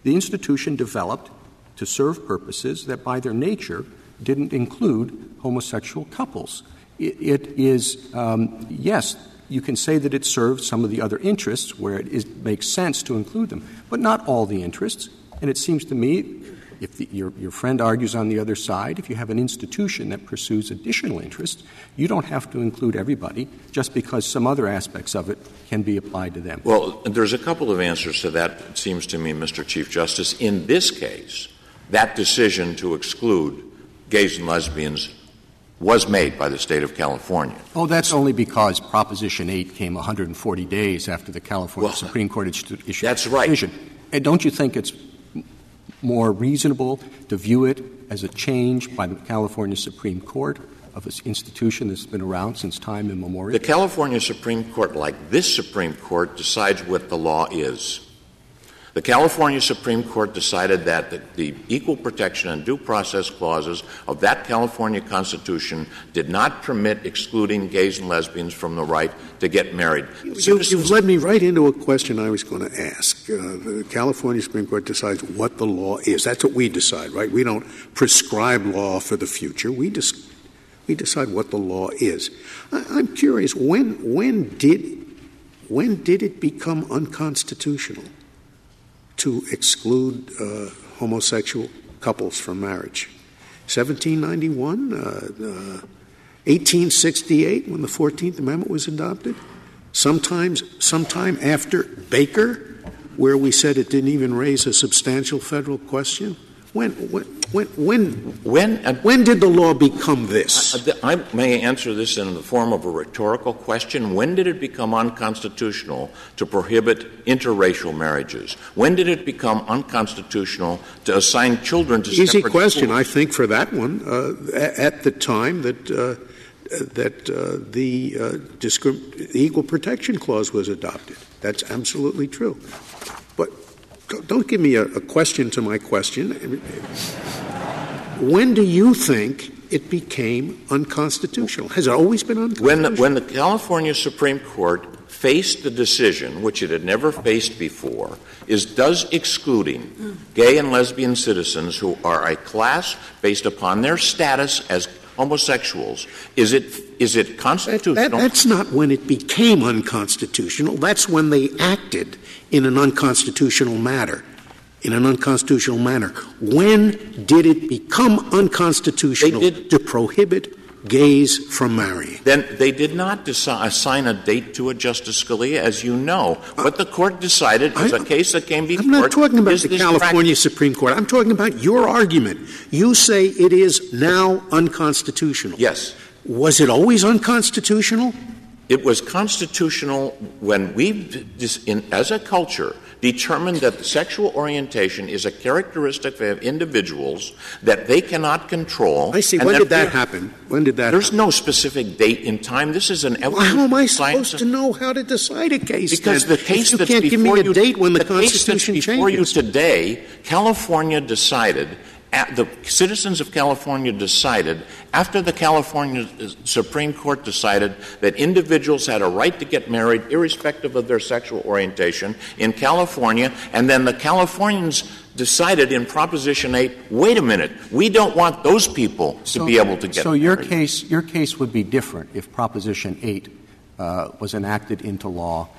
The institution developed to serve purposes that, by their nature, didn't include homosexual couples. it, is, um, yes, you can say that it serves some of the other interests where it is, makes sense to include them, but not all the interests. And it seems to me if the, your, your friend argues on the other side, if you have an institution that pursues additional interests, you don't have to include everybody just because some other aspects of it can be applied to them. Well, there's a couple of answers to that, it seems to me, Mr. Chief Justice. In this case, that decision to exclude gays and lesbians was made by the state of California. Oh, that's only because Proposition 8 came 140 days after the California well, Supreme Court issued that's right. decision. And don't you think it's more reasonable to view it as a change by the California Supreme Court of this institution that's been around since time immemorial? The California Supreme Court, like this Supreme Court, decides what the law is. The California Supreme Court decided that the, the, equal protection and due process clauses of that California Constitution did not permit excluding gays and lesbians from the right to get married. You, have led me right into a question I was going to ask. Uh, the California Supreme Court decides what the law is. That's what we decide, right? We don't prescribe law for the future. We just we decide what the law is. I, I'm curious when when did when did it become unconstitutional? To exclude uh, homosexual couples from marriage. 1791, uh, 1868, uh, when the 14th Amendment was adopted, sometimes, sometime after Baker, where we said it didn't even raise a substantial federal question. When, when, when, when, When, uh, when did the law become this? Uh, I may answer this in the form of a rhetorical question. When did it become unconstitutional to prohibit interracial marriages? When did it become unconstitutional to assign children to Easy separate question, schools? I think, for that one. Uh, at the time that uh, that uh, the uh, discrim- equal protection clause was adopted, that's absolutely true. Don't give me a, a question to my question. When do you think it became unconstitutional? Has it always been When unconstitutional? the, when the California Supreme Court faced the decision, which it had never faced before, is does excluding gay and lesbian citizens who are a class based upon their status as homosexuals, is it is it That- constitutional? that's not when it became unconstitutional. That's when they acted in an unconstitutional manner. In an unconstitutional manner. When did it become unconstitutional to prohibit gays from marrying? then they did not deci- assign a date to it, Justice Scalia, as you know. What the court decided was a case that came before I'm not talking about the California Supreme Court. I'm talking about your argument. You say it is now unconstitutional. Yes. Was it always unconstitutional? It was constitutional when we, as a culture, determined that sexual orientation is a characteristic of individuals that they cannot control. I see. When did that happen? When did that There's happen? no specific date in time. This is an Well, how am I supposed to know how to decide a case? Because then? the case you that's can't give before me a you, date when the, case that's Constitution before changes. you today, California decided. The citizens of California decided after the California Supreme Court decided that individuals had a right to get married irrespective of their sexual orientation in California, and then the Californians decided in Proposition 8, wait a minute, we don't want those people to be able to get married. so married. your case, your case would be different if Proposition 8 uh, was enacted into law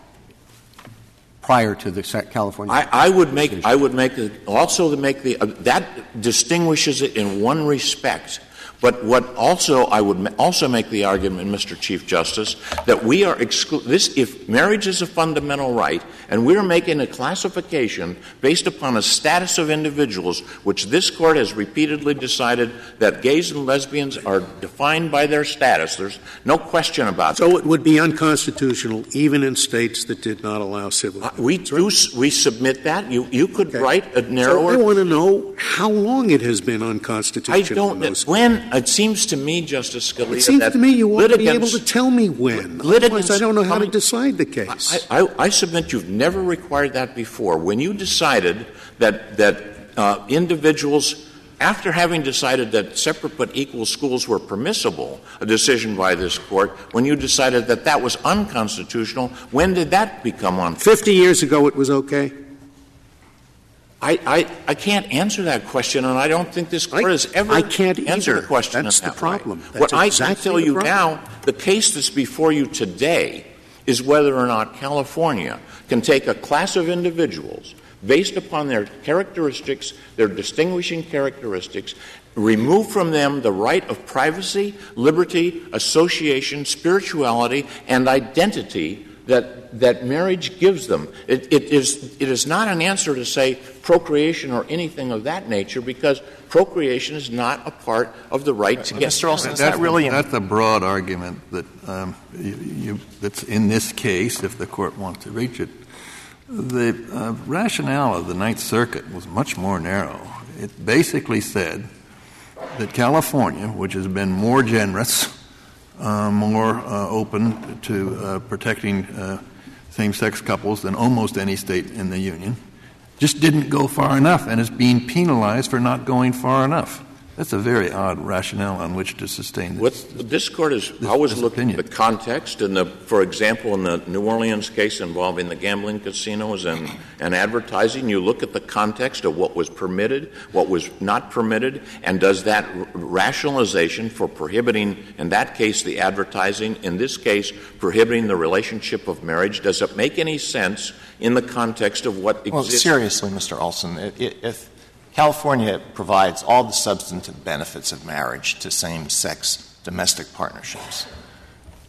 prior to the California. I, I would make I would make a, also to make the uh, that distinguishes it in one respect. But what also I would ma- also make the argument, Mr. Chief Justice, that we are exclu- this if marriage is a fundamental right, and we are making a classification based upon a status of individuals, which this court has repeatedly decided that gays and lesbians are defined by their status. There's no question about that. So it would be unconstitutional even in states that did not allow civil. Uh, that. We do s- we submit that. You you could write a narrower. So I want to know how long it has been unconstitutional. in don't. those- When it seems to me, Justice Scalia, It seems that to me you ought to be able to tell me when. litigants Otherwise, I don't know how to decide the case. I, I, I submit you've never required that before. When you decided that that uh, individuals, after having decided that separate but equal schools were permissible, a decision by this court, when you decided that that was unconstitutional, when did that become unconstitutional? Fifty years ago, it was okay. I, I, I can't answer that question, and I don't think this court I- has ever I can't answered the question. That's the that way. problem. what That's I can tell you problem. now, the case that's before you today is whether or not California can take a class of individuals based upon their characteristics, their distinguishing characteristics, remove from them the right of privacy, liberty, association, spirituality, and identity that, that marriage gives them. It, it, is, it is not an answer to say procreation or anything of that nature because procreation is not a part of the right to get Mr. Olson, is That's, that really that's a broad argument that um, you, you, that's in this case, if the court wants to reach it. The uh, rationale of the Ninth Circuit was much more narrow. It basically said that California, which has been more generous, uh, more uh, open to uh, protecting uh, same-sex couples than almost any state in the union, just didn't go far enough and is being penalized for not going far enough. That's a very odd rationale on which to sustain this. What this court has always this looked opinion. at the context, and the, for example, in the New Orleans case involving the gambling casinos and, and advertising, you look at the context of what was permitted, what was not permitted, and does that r- rationalization for prohibiting, in that case, the advertising, in this case, prohibiting the relationship of marriage, does it make any sense in the context of what Well, exists? seriously, Mr. Olson, i- i- if California provides all the substantive benefits of marriage to same-sex domestic partnerships,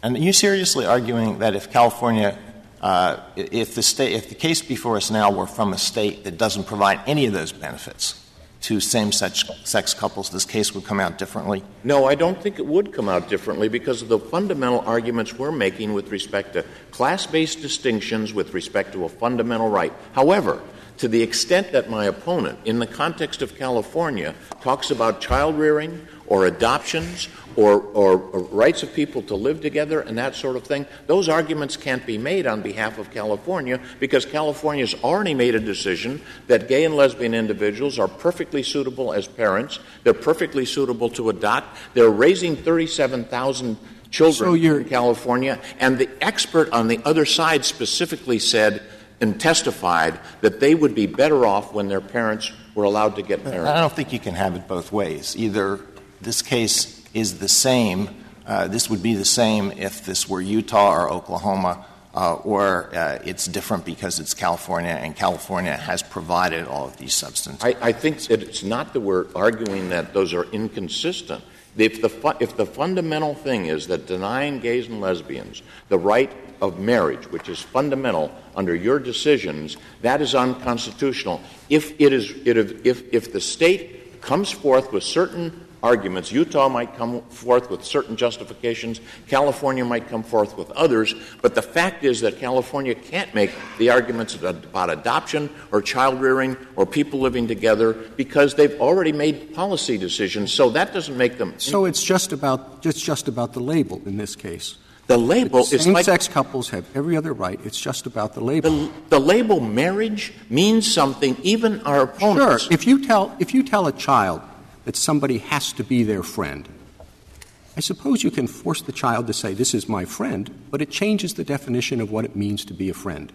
and are you seriously arguing that if California, uh, if the state, if the case before us now were from a state that doesn't provide any of those benefits to same sex couples, this case would come out differently? No, I don't think it would come out differently because of the fundamental arguments we're making with respect to class based distinctions with respect to a fundamental right. However, to the extent that my opponent, in the context of California, talks about child rearing or adoptions or, or, or, rights of people to live together and that sort of thing, those arguments can't be made on behalf of California because California has already made a decision that gay and lesbian individuals are perfectly suitable as parents. They're perfectly suitable to adopt. They're raising 37,000 children so in California. And the expert on the other side specifically said and testified that they would be better off when their parents were allowed to get married. I don't think you can have it both ways. Either this case is the same, uh, this would be the same if this were Utah or Oklahoma, uh, or uh, it's different because it's California and California has provided all of these substances. I, I think that it's not that we're arguing that those are inconsistent. If the, fu- if the fundamental thing is that denying gays and lesbians the right of marriage, which is fundamental under your decisions, that is unconstitutional. If, it is, if, if the state comes forth with certain arguments. Utah might come forth with certain justifications, California might come forth with others, but the fact is that California can't make the arguments about adoption or child rearing or people living together because they've already made policy decisions. So that doesn't make them. So it's just about it's just about the label in this case. The label is same-sex like, couples have every other right. It's just about the label. The, the, label marriage means something. Even our opponents. Sure. If you tell if you tell a child that somebody has to be their friend. I suppose you can force the child to say, This is my friend, but it changes the definition of what it means to be a friend.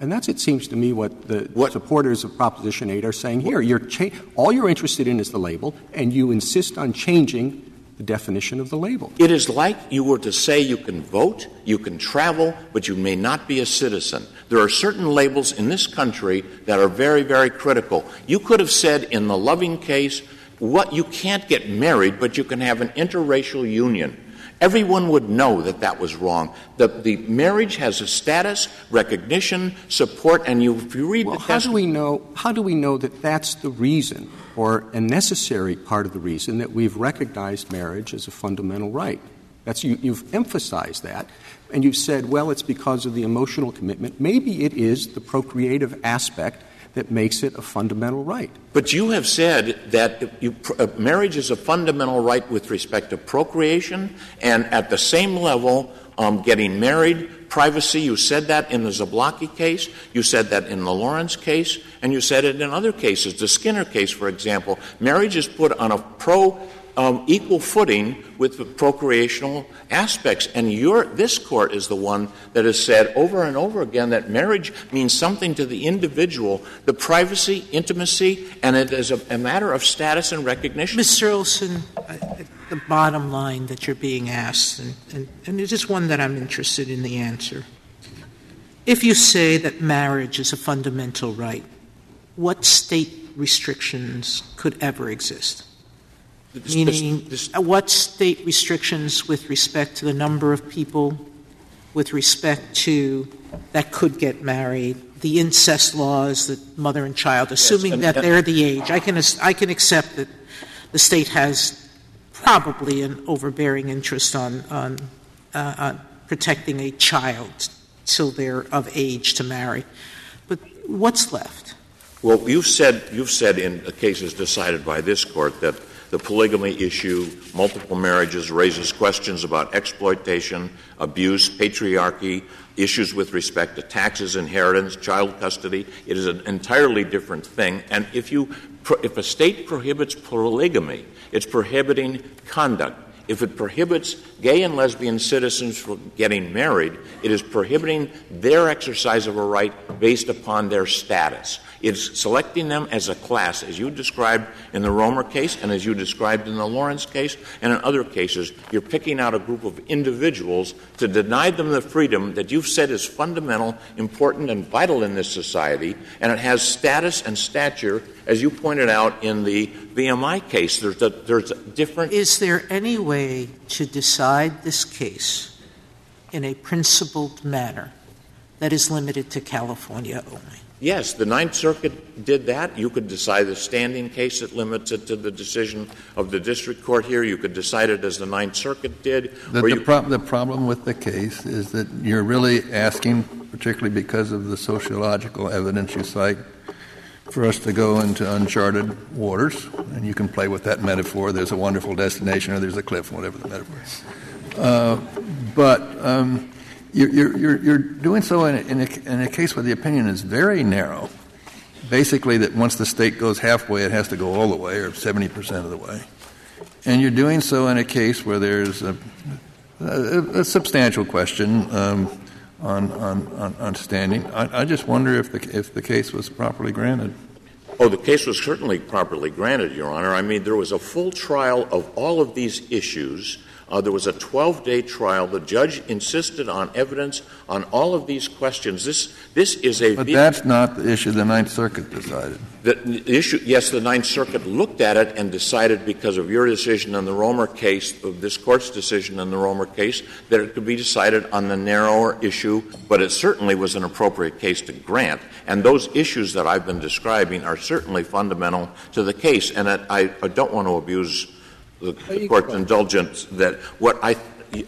And that's, it seems to me, what the what? supporters of Proposition 8 are saying here. You're cha- all you're interested in is the label, and you insist on changing definition of the label. It is like you were to say you can vote, you can travel, but you may not be a citizen. There are certain labels in this country that are very, very critical. You could have said in the Loving case, what you can't get married, but you can have an interracial union. Everyone would know that that was wrong. The, the marriage has a status, recognition, support, and you, if you read well, the how do we know? How do we know that that's the reason, or a necessary part of the reason that we've recognized marriage as a fundamental right? That's you, you've emphasized that, and you've said, well, it's because of the emotional commitment. Maybe it is the procreative aspect that makes it a fundamental right. But you have said that you, uh, marriage is a fundamental right with respect to procreation, and at the same level, um, getting married, privacy. You said that in the Zablocki case, you said that in the Lawrence case, and you said it in other cases. The Skinner case, for example, marriage is put on a pro um, equal footing with the procreational aspects. And your, this court is the one that has said over and over again that marriage means something to the individual, the privacy, intimacy, and it is a, a matter of status and recognition. Mr. Olson, the bottom line that you're being asked, and, and, and it is one that I'm interested in the answer. If you say that marriage is a fundamental right, what state restrictions could ever exist? Meaning, uh, what state restrictions with respect to the number of people, with respect to that could get married, the incest laws, that mother and child, assuming yes, and, that they're the age. I can, I can accept that the state has probably an overbearing interest on, on, uh, on protecting a child till they're of age to marry. But what's left? Well, you've said, you've said in cases decided by this court that the polygamy issue, multiple marriages, raises questions about exploitation, abuse, patriarchy, issues with respect to taxes, inheritance, child custody. It is an entirely different thing. And if you if a state prohibits polygamy, it's prohibiting conduct. If it prohibits gay and lesbian citizens from getting married, it is prohibiting their exercise of a right based upon their status. It's selecting them as a class, as you described in the Romer case and as you described in the Lawrence case and in other cases. You're picking out a group of individuals to deny them the freedom that you've said is fundamental, important, and vital in this society, and it has status and stature, as you pointed out in the VMI case. There's a, there's a different. Is there any way to decide this case in a principled manner that is limited to California only? Yes, the Ninth Circuit did that. You could decide the standing case that limits it to the decision of the district court here. You could decide it as the Ninth Circuit did. The, the, you- prob- the problem with the case is that you're really asking, particularly because of the sociological evidence you cite, for us to go into uncharted waters, and you can play with that metaphor. There's a wonderful destination, or there's a cliff, whatever the metaphor is. Uh, but um, you're, you're, you're doing so in a, in, a, in a case where the opinion is very narrow. Basically, that once the state goes halfway, it has to go all the way, or 70% of the way. And you're doing so in a case where there's a, a, substantial question um, on, on, on, on standing. I, I just wonder if the, if the case was properly granted. Oh, the case was certainly properly granted, Your Honor. I mean, there was a full trial of all of these issues. Uh, there was a 12 day trial. The judge insisted on evidence on all of these questions. This, this is a. But that's not the issue the Ninth Circuit decided. The, the issue, yes, the Ninth Circuit looked at it and decided because of your decision in the Romer case, of this court's decision in the Romer case, that it could be decided on the narrower issue, but it certainly was an appropriate case to grant. And those issues that I've been describing are certainly fundamental to the case. And it, I, I don't want to abuse the, the court's indulgence that what I,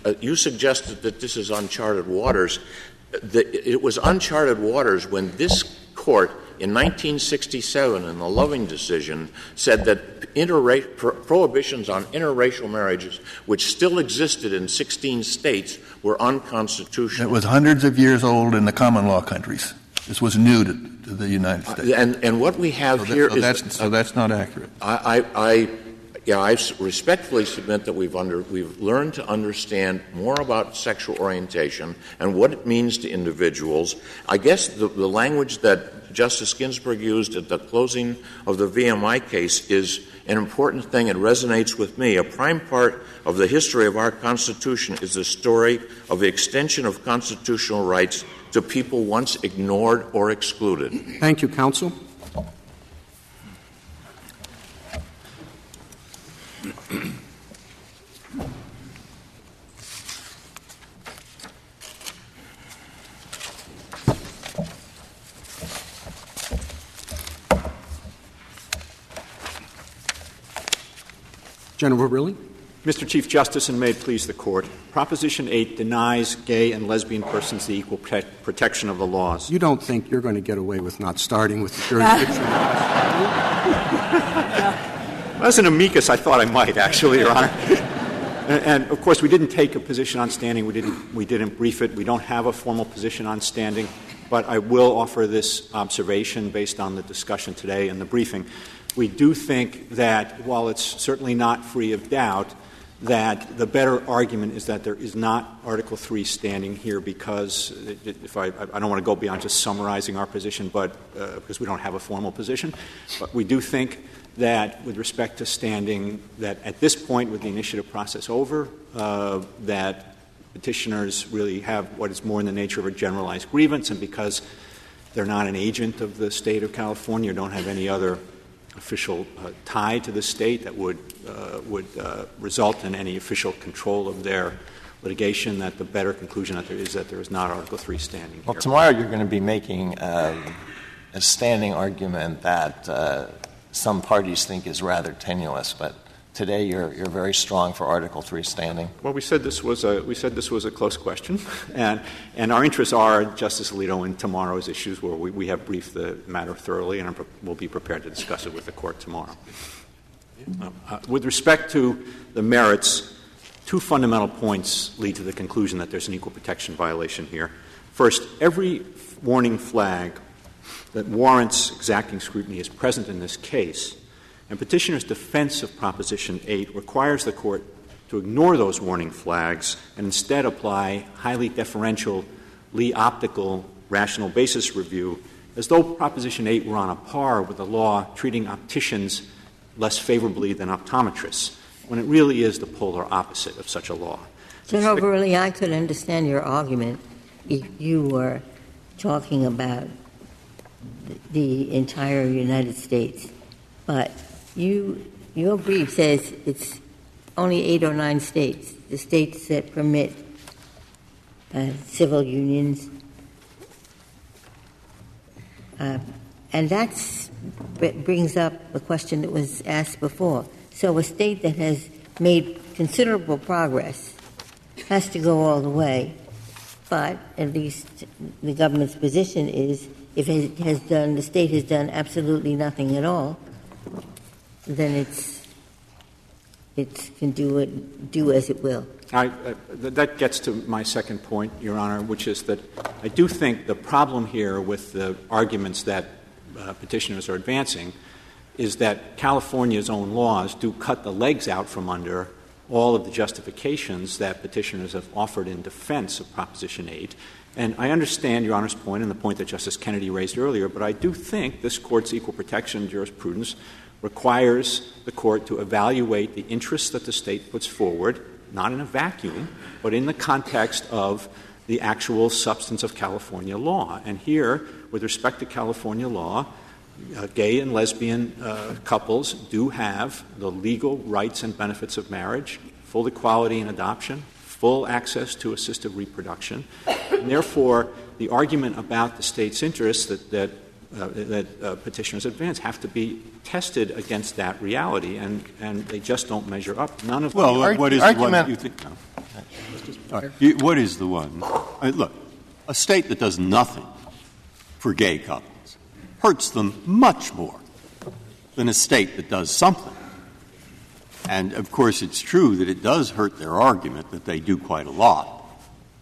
uh, you suggested that this is uncharted waters. The, it was uncharted waters when this court in 1967 in the Loving decision said that interra- pro- prohibitions on interracial marriages, which still existed in 16 states, were unconstitutional. It was hundreds of years old in the common law countries. This was new to, to the United States. and, and what we have so that- here so is that's, so that's not accurate. I, I, I yeah, I respectfully submit that we've under we've learned to understand more about sexual orientation and what it means to individuals. I guess the, the language that Justice Ginsburg used at the closing of the VMI case is an important thing. It resonates with me. A prime part of the history of our Constitution is the story of the extension of constitutional rights to people once ignored or excluded. Thank you, counsel. General Verrilli? Mr. Chief Justice, and may it please the Court, Proposition 8 denies gay and lesbian persons the equal prote- protection of the laws. You don't think you're going to get away with not starting with the jurisdiction? As an amicus, I thought I might, actually, Your Honor. and, of course, we didn't take a position on standing. We didn't, we didn't brief it. We don't have a formal position on standing. But I will offer this observation based on the discussion today and the briefing. We do think that while it's certainly not free of doubt, that the better argument is that there is not Article III standing here because if I, I don't want to go beyond just summarizing our position, but uh, because we don't have a formal position, but we do think that with respect to standing, that at this point, with the initiative process over, uh, that petitioners really have what is more in the nature of a generalized grievance, and because they're not an agent of the state of California, don't have any other official uh, tie to the state that would uh, would uh, result in any official control of their litigation. That the better conclusion that there is that there is not Article Three standing. Well, here. tomorrow you're going to be making uh, a standing argument that uh, some parties think is rather tenuous, but today you're you're very strong for Article Three standing. Well, we said this was a we said this was a close question, and and our interests are Justice Alito in tomorrow's issues, where we, we have briefed the matter thoroughly, and we'll be prepared to discuss it with the court tomorrow. Uh, uh, with respect to the merits, two fundamental points lead to the conclusion that there's an equal protection violation here. First, every warning flag that warrants exacting scrutiny is present in this case. And petitioner's defense of Proposition 8 requires the court to ignore those warning flags and instead apply highly deferential Lee optical rational basis review as though Proposition 8 were on a par with the law treating opticians less favorably than optometrists, when it really is the polar opposite of such a law. General Verrilli, I could understand your argument if you were talking about the entire United States. But you, your brief says it's only eight or nine states, the states that permit uh, civil unions. Uh, and that brings up a question that was asked before. So a state that has made considerable progress has to go all the way, but at least the government's position is if it has done, the state has done absolutely nothing at all, then it's it can do it do as it will. I, uh, that gets to my second point, Your Honor, which is that I do think the problem here with the arguments that uh, petitioners are advancing is that California's own laws do cut the legs out from under all of the justifications that petitioners have offered in defense of Proposition 8. And I understand Your Honor's point and the point that Justice Kennedy raised earlier, but I do think this Court's equal protection jurisprudence requires the Court to evaluate the interests that the State puts forward not in a vacuum, but in the context of the actual substance of California law. And here, with respect to California law, uh, gay and lesbian uh, couples do have the legal rights and benefits of marriage, full equality in adoption, full access to assisted reproduction. And therefore, the argument about the state's interests that, that uh, that uh, petitioners advance have to be tested against that reality, and, and they just don't measure up. None of well, the what is the one you think? No. Right. What is the one? I mean, look, a state that does nothing for gay couples hurts them much more than a state that does something. And of course, it's true that it does hurt their argument that they do quite a lot.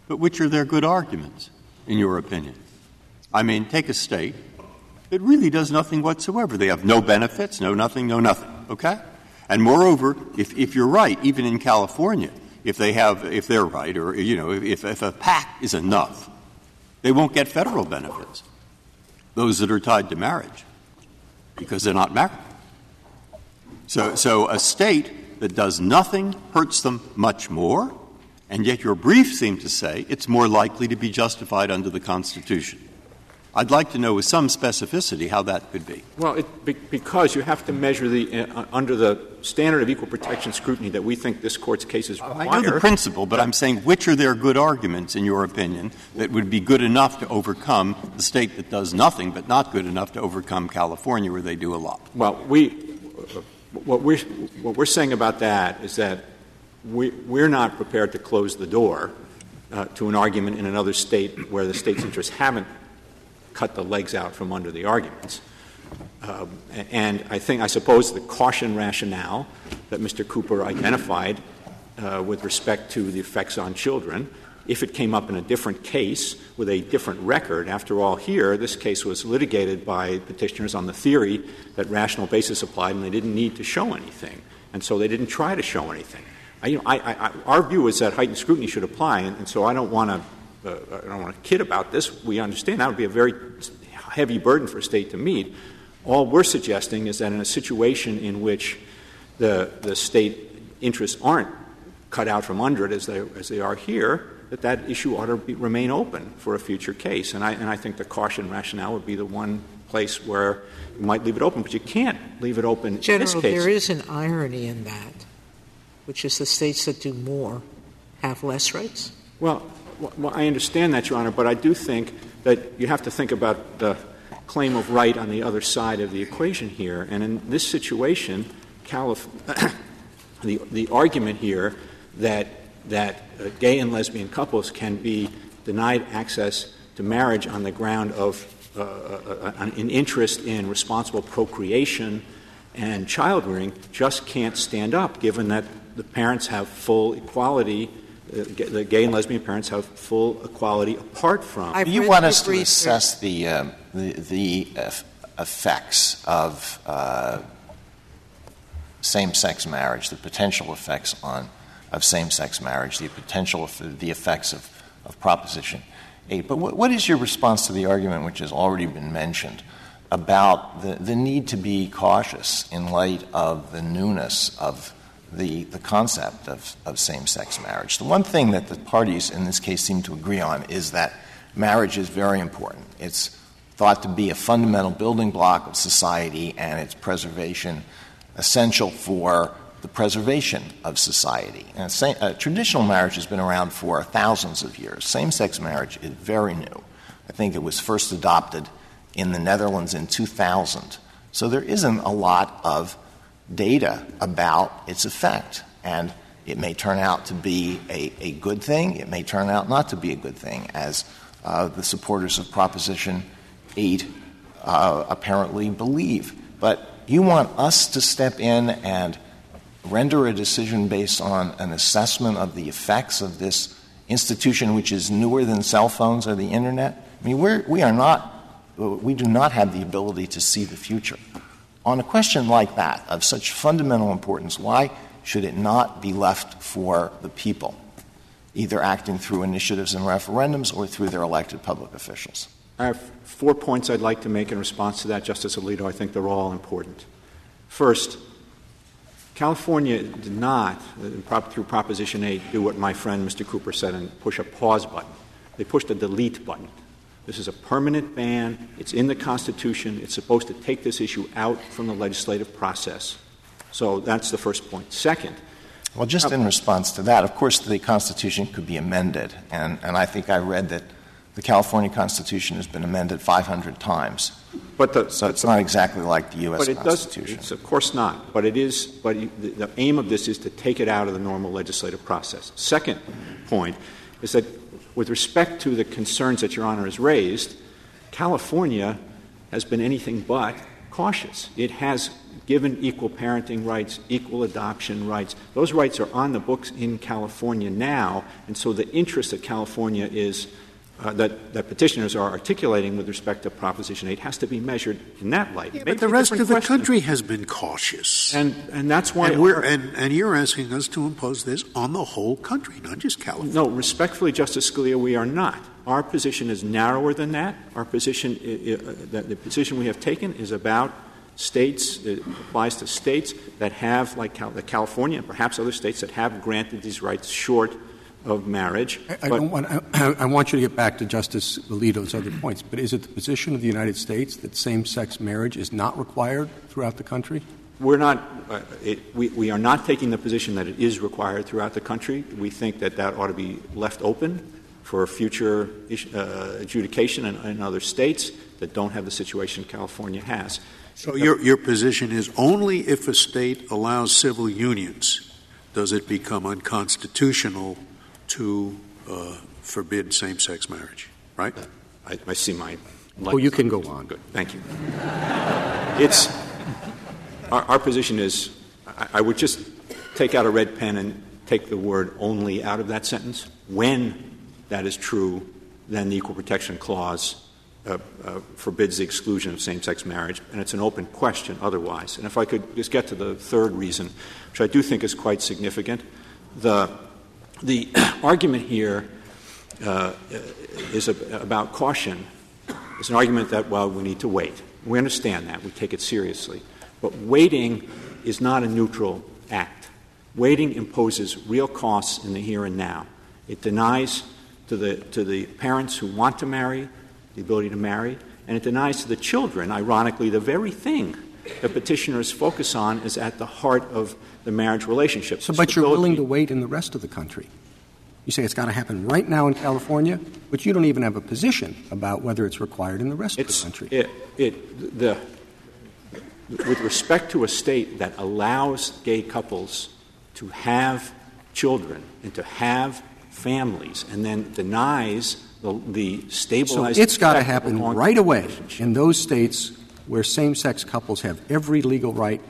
But which are their good arguments, in your opinion? I mean, take a state it really does nothing whatsoever. They have no benefits, no nothing, no nothing. Okay? And moreover, if, if you're right, even in California, if they have, if they're right, or, you know, if, if a PAC is enough, they won't get federal benefits. Those that are tied to marriage, because they're not married. So, so a state that does nothing hurts them much more, and yet your brief seemed to say it's more likely to be justified under the Constitution. I'd like to know with some specificity how that could be. Well, it, be, because you have to measure the uh, under the standard of equal protection scrutiny that we think this court's cases require. I know the principle, but I'm saying which are there good arguments, in your opinion, that would be good enough to overcome the state that does nothing, but not good enough to overcome California, where they do a lot. Well, we what we're what we're saying about that is that we, we're not prepared to close the door uh, to an argument in another state where the state's interests haven't cut the legs out from under the arguments. Um, and I think, I suppose, the caution rationale that Mr. Cooper identified uh, with respect to the effects on children, if it came up in a different case with a different record, after all, here, this case was litigated by petitioners on the theory that rational basis applied and they didn't need to show anything. And so they didn't try to show anything. I, view is that heightened scrutiny should apply, and, so I don't want to uh, I don't want to kid about this. We understand that would be a very heavy burden for a state to meet. All we're suggesting is that in a situation in which the, the state interests aren't cut out from under it as they, as they are here, that that issue ought to be, remain open for a future case. And I, and I think the caution rationale would be the one place where you might leave it open, but you can't leave it open General, in this case. There is an irony in that, which is the states that do more have less rights. Well, well, I understand that, Your Honor, but I do think that you have to think about the claim of right on the other side of the equation here. And in this situation, Calif- the, the argument here that, that uh, gay and lesbian couples can be denied access to marriage on the ground of uh, uh, uh an interest in responsible procreation and child rearing just can't stand up, given that the parents have full equality the gay and lesbian parents have full equality apart from. I've you want us to assess the, uh, the, the effects of uh, same-sex marriage, the potential effects on of same-sex marriage, the potential of the effects of, of Proposition 8. But what, what is your response to the argument, which has already been mentioned, about the, the need to be cautious in light of the newness of the, the concept of, of same sex marriage. The one thing that the parties in this case seem to agree on is that marriage is very important. It's thought to be a fundamental building block of society and its preservation essential for the preservation of society. Same, uh, traditional marriage has been around for thousands of years. Same sex marriage is very new. I think it was first adopted in the Netherlands in 2000. So there isn't a lot of data about its effect. And it may turn out to be a, a good thing, it may turn out not to be a good thing, as uh, the supporters of Proposition 8 uh, apparently believe. But you want us to step in and render a decision based on an assessment of the effects of this institution, which is newer than cell phones or the internet? I mean, we're, we are not, we do not have the ability to see the future. On a question like that, of such fundamental importance, why should it not be left for the people, either acting through initiatives and referendums or through their elected public officials? I have four points I'd like to make in response to that, Justice Alito. I think they're all important. First, California did not, uh, through Proposition 8, do what my friend Mr. Cooper said and push a pause button. They pushed a delete button. This is a permanent ban. It's in the Constitution. It's supposed to take this issue out from the legislative process. So that's the first point. Second, well, just in response to that, of course, the Constitution could be amended. And, and I think I read that the California Constitution has been amended 500 times. But the, so it's not exactly like the U.S. But it Constitution. Does, of course not. But it is. But the, the aim of this is to take it out of the normal legislative process. Second point is that, with respect to the concerns that Your Honor has raised, California has been anything but cautious. It has given equal parenting rights, equal adoption rights. Those rights are on the books in California now, and so the interest of California is uh, that, that petitioners are articulating with respect to Proposition 8 has to be measured in that light. Yeah, but the rest of the question. country has been cautious. And, and that's why. And, we're, and, and you're asking us to impose this on the whole country, not just California. No, respectfully, Justice Scalia, we are not. Our position is narrower than that. Our position, uh, the position we have taken is about states, it applies to states that have, like Cal- California and perhaps other states that have granted these rights short of marriage. I, I, want, I, I, want, you to get back to Justice Alito's other points, but is it the position of the United States that same sex marriage is not required throughout the country? We're not, uh, it, we, we are not taking the position that it is required throughout the country. We think that that ought to be left open for future uh, adjudication in, in other states that don't have the situation California has. So your, your position is only if a state allows civil unions does it become unconstitutional to uh, forbid same sex marriage, right? I, I see my. Oh, you can go on. Good. Thank you. it's our, our position is I, I would just take out a red pen and take the word only out of that sentence. When that is true, then the Equal Protection Clause uh, uh, forbids the exclusion of same sex marriage, and it's an open question otherwise. And if I could just get to the third reason, which I do think is quite significant, the, the argument here uh, is a, about caution. It's an argument that, well, we need to wait. We understand that, we take it seriously. But waiting is not a neutral act. Waiting imposes real costs in the here and now. It denies to the, to the parents who want to marry the ability to marry, and it denies to the children, ironically, the very thing that petitioners focus on is at the heart of the marriage relationship. So, but you're willing to wait in the rest of the country. You say it's got to happen right now in California, but you don't even have a position about whether it's required in the rest it's, of the country. It, it, the, with respect to a state that allows gay couples to have children and to have families and then denies the, the stabilized. So it's got to happen right away in those states where same-sex couples have every legal right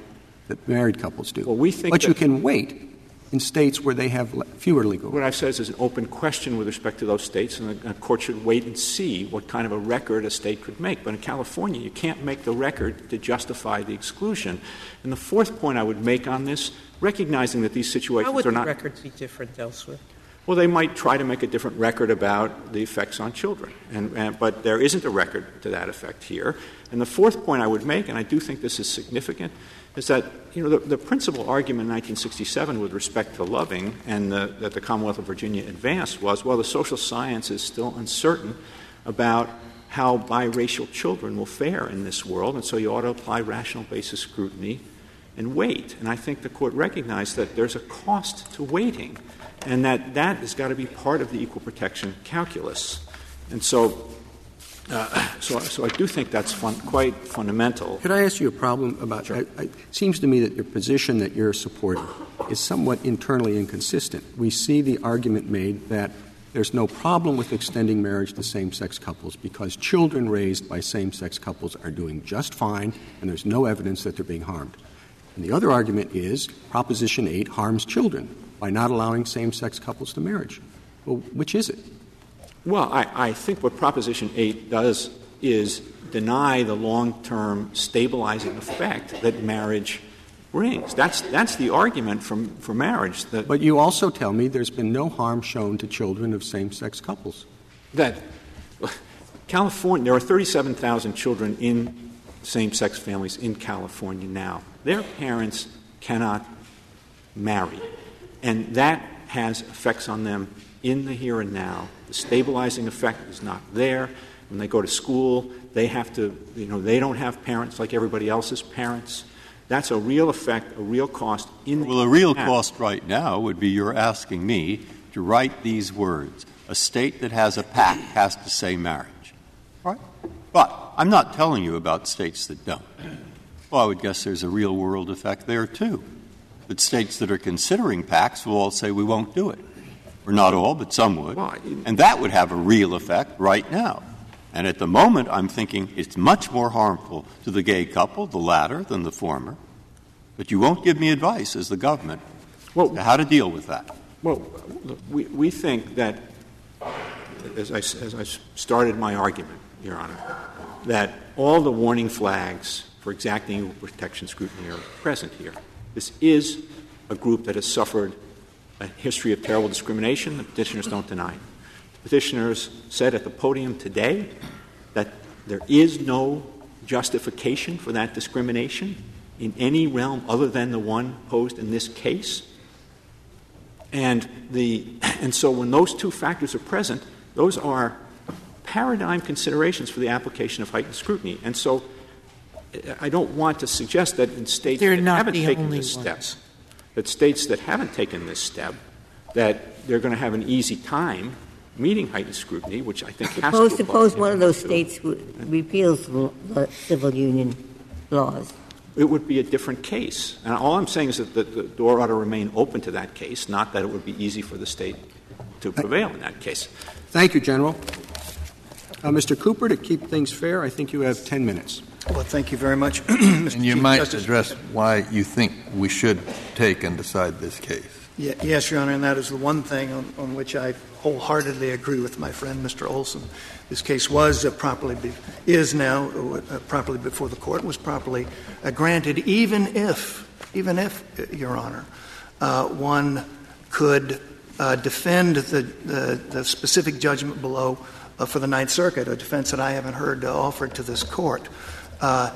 that married couples do. Well, we think but you can wait in states where they have fewer legal What I've said is an open question with respect to those states, and the court should wait and see what kind of a record a state could make. But in California, you can't make the record to justify the exclusion. And the fourth point I would make on this, recognizing that these situations are not. How would are the not. records be different elsewhere? Well, they might try to make a different record about the effects on children, and, and, but there isn't a record to that effect here. And the fourth point I would make, and I do think this is significant, is that you know the, the principal argument in 1967 with respect to loving and the, that the Commonwealth of Virginia advanced was, well, the social science is still uncertain about how biracial children will fare in this world, and so you ought to apply rational basis scrutiny and wait. And I think the court recognized that there's a cost to waiting and that that has got to be part of the equal protection calculus. And so Uh, so, so I do think that's fun, quite fundamental. Could I ask you a problem about? Sure. it seems to me that your position that you're supporting is somewhat internally inconsistent. We see the argument made that there's no problem with extending marriage to same-sex couples because children raised by same-sex couples are doing just fine, and there's no evidence that they're being harmed. And the other argument is Proposition 8 harms children by not allowing same-sex couples to marriage. Well, which is it? Well, I, I think what Proposition 8 does is deny the long term stabilizing effect that marriage brings. That's, that's the argument from, for marriage. But you also tell me there's been no harm shown to children of same sex couples. That California, there are 37,000 children in same sex families in California now. Their parents cannot marry. And that has effects on them in the here and now. The stabilizing effect is not there. When they go to school, they have to, you know, they don't have parents like everybody else's parents. That's a real effect, a real cost in Well, a real cost right now would be you're asking me to write these words. A state that has a pact has to say marriage. Right? But I'm not telling you about states that don't. Well, I would guess there's a real world effect there, too. That states that are considering pacts will all say we won't do it or not all, but some would. And that would have a real effect right now. And at the moment, I'm thinking it's much more harmful to the gay couple, the latter, than the former. But you won't give me advice as the government well, how to deal with that. Well, we, we think that, as I, as I started my argument, Your Honor, that all the warning flags for exacting protection scrutiny are present here. This is a group that has suffered a history of terrible discrimination. The petitioners don't deny. it. The petitioners said at the podium today that there is no justification for that discrimination in any realm other than the one posed in this case. And, the, and so when those two factors are present, those are paradigm considerations for the application of heightened scrutiny. And so I don't want to suggest that in states They're that haven't taken this step, that states that haven't taken this step, that they're going to have an easy time meeting heightened scrutiny, which I think has suppose, to Suppose one of those states repeals the civil union laws. It would be a different case. And all I'm saying is that the, the door ought to remain open to that case, not that it would be easy for the state to prevail in that case. Thank you, General. Uh, Mr. Cooper, to keep things fair, I think you have 10 minutes. Well, thank you very much. and you Chief might Justice. address why you think we should take and decide this case. Yeah, yes, Your Honor, and that is the one thing on, on, which I wholeheartedly agree with my friend, Mr. Olson. This case was uh, properly, be, is now uh, properly before the court, was properly uh, granted, even if, even if, uh, Your Honor, uh, one could uh, defend the, the, the, specific judgment below for the Ninth Circuit, a defense that I haven't heard offered to this court. A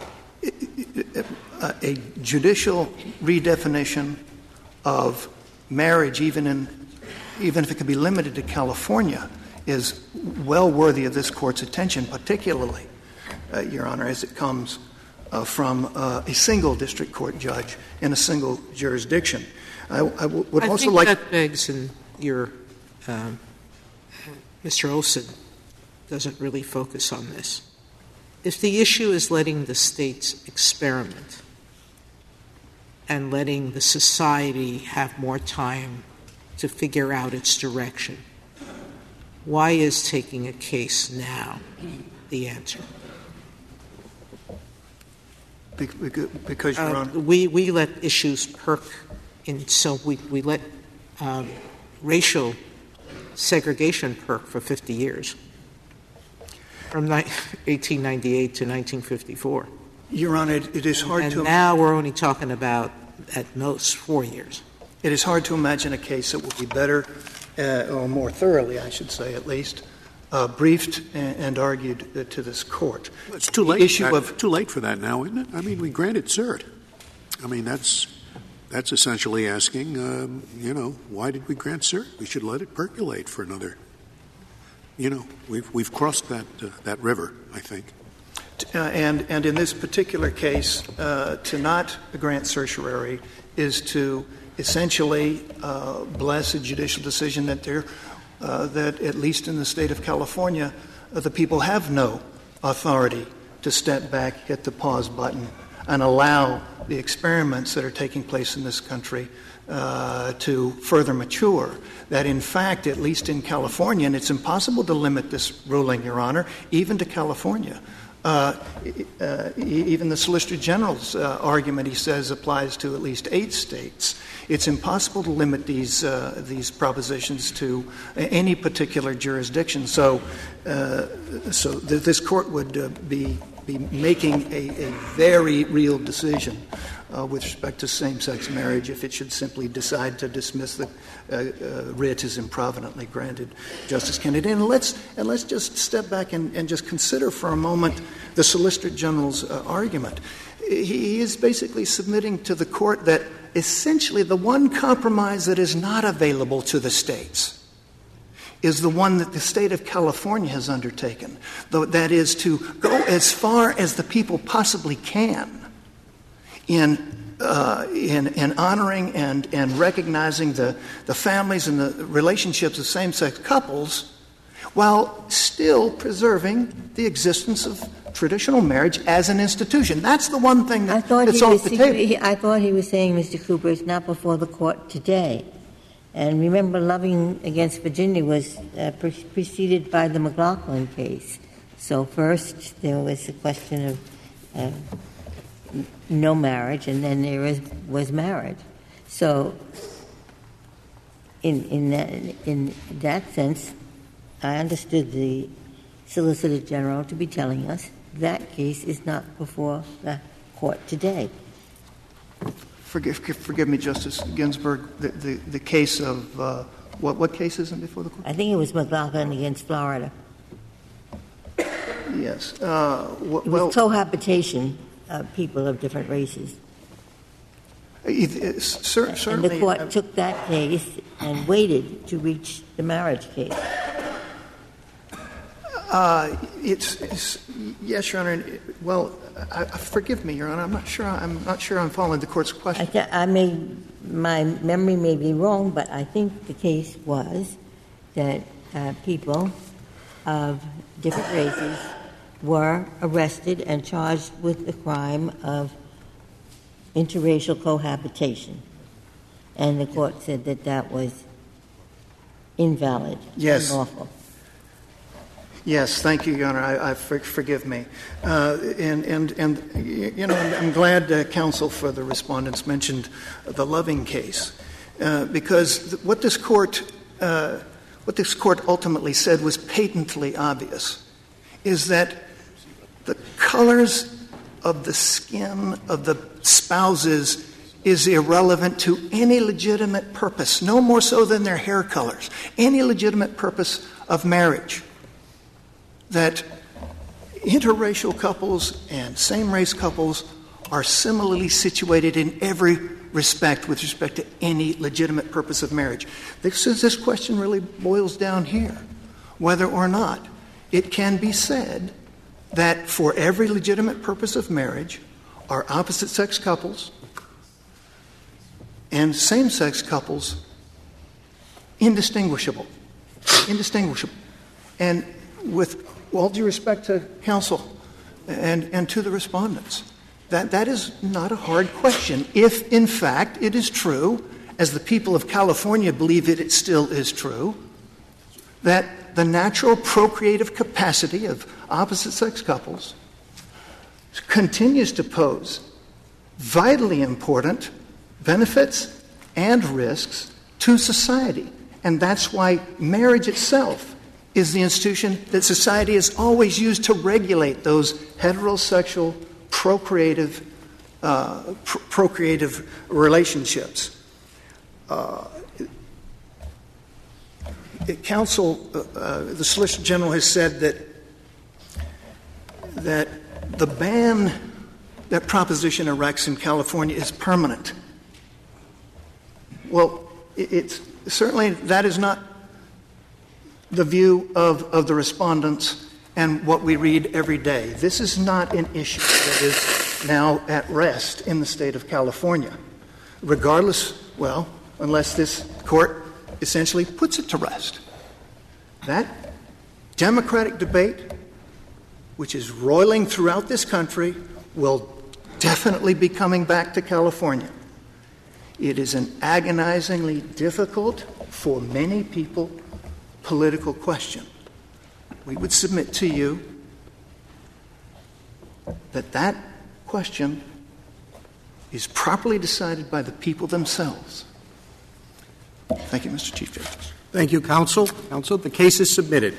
judicial redefinition of marriage, even in even if it could be limited to California, is well worthy of this court's attention, particularly, uh, Your Honor, as it comes uh, from uh, a single district court judge in a single jurisdiction. I, I w- would I also like that begs, and your um, Mr. Olson doesn't really focus on this. If the issue is letting the states experiment and letting the society have more time to figure out its direction, why is taking a case now the answer? Because, Your Honor. Uh, we, we let issues perk, and so we, we let um, racial segregation perk for 50 years from 1898 to 1954. Your Honor, it, it is hard and to. now we're only talking about at most four years. It is hard to imagine a case that would be better, uh, or more thoroughly, I should say, at least, uh, briefed and, and argued uh, to this court. It's too late. issue of too late for that now, isn't it? I mean, we granted cert. I mean, that's that's essentially asking, um, you know, why did we grant cert? We should let it percolate for another you know, we've, we've crossed that, uh, that river, I think. Uh, and, and in this particular case, uh, to not grant certiorari is to essentially uh, bless a judicial decision that, there, uh, that at least in the state of California, uh, the people have no authority to step back, hit the pause button, and allow the experiments that are taking place in this country to further mature. That, in fact, at least in California, and it's impossible to limit this ruling, Your Honor, even to California. Uh, uh, even the Solicitor General's uh, argument, he says, applies to at least eight states. It's impossible to limit these uh, these propositions to any particular jurisdiction. So, uh, so th- this court would uh, be be making a, a very real decision uh, with respect to same sex marriage if it should simply decide to dismiss the uh, uh, writ as improvidently granted, Justice Kennedy. And let's, and let's just step back and, and just consider for a moment the Solicitor General's uh, argument. He, he is basically submitting to the court that essentially the one compromise that is not available to the states is the one that the state of California has undertaken. That is to go as far as the people possibly can in, uh, in, in honoring and, and recognizing the, the families and the relationships of same sex couples while still preserving the existence of traditional marriage as an institution. That's the one thing that, that's off the table. He, I thought he was saying, Mr. Cooper, it's not before the court today. And remember, Loving against Virginia was uh, pre- preceded by the McLaughlin case. So first there was the question of uh, no marriage, and then there was, was marriage. So in, in, that, in that sense, I understood the Solicitor General to be telling us that case is not before the court today. Forgive, forgive me, Justice Ginsburg, the, the, the case of uh, what, what case isn't before the court? I think it was McLaughlin against Florida. Yes. Uh, w- was cohabitation of people of different races. It, cer- and the court uh, took that case and waited to reach the marriage case. Uh, it's, it's, yes, Your Honor. Well, I, forgive me, Your Honor. I'm not sure. I'm not sure I'm following the court's question. I, I may, my memory may be wrong, but I think the case was that uh, people of different races were arrested and charged with the crime of interracial cohabitation, and the court said that that was invalid, yes. unlawful. Yes, thank you, Your Honor. I, I for, forgive me, uh, and and and you know, I'm, I'm glad uh, counsel for the respondents mentioned the Loving case uh, because th- what this court uh, what this court ultimately said was patently obvious, is that the colors of the skin of the spouses is irrelevant to any legitimate purpose, no more so than their hair colors, any legitimate purpose of marriage that interracial couples and same race couples are similarly situated in every respect with respect to any legitimate purpose of marriage. This, is, this question really boils down here whether or not it can be said that for every legitimate purpose of marriage, are opposite sex couples and same sex couples indistinguishable. Indistinguishable. And with all due respect to counsel and, and to the respondents. That, that is not a hard question. If, in fact, it is true, as the people of California believe it, it still is true, that the natural procreative capacity of opposite sex couples continues to pose vitally important benefits and risks to society. And that's why marriage itself is the institution that society has always used to regulate those heterosexual procreative uh, pr- procreative relationships. Uh, counsel, uh, uh, the Solicitor General has said that that the ban that proposition erects in California is permanent. Well, it's certainly that is not the view of, of the respondents and what we read every day. This is not an issue that is now at rest in the state of California, regardless, well, unless this court essentially puts it to rest. That democratic debate which is roiling throughout this country, will definitely be coming back to California. It is an agonizingly difficult, for many people, political question. We would submit to you that that question is properly decided by the people themselves. Thank you, Mr. Chief Justice. Thank you, counsel. Counsel, the case is submitted.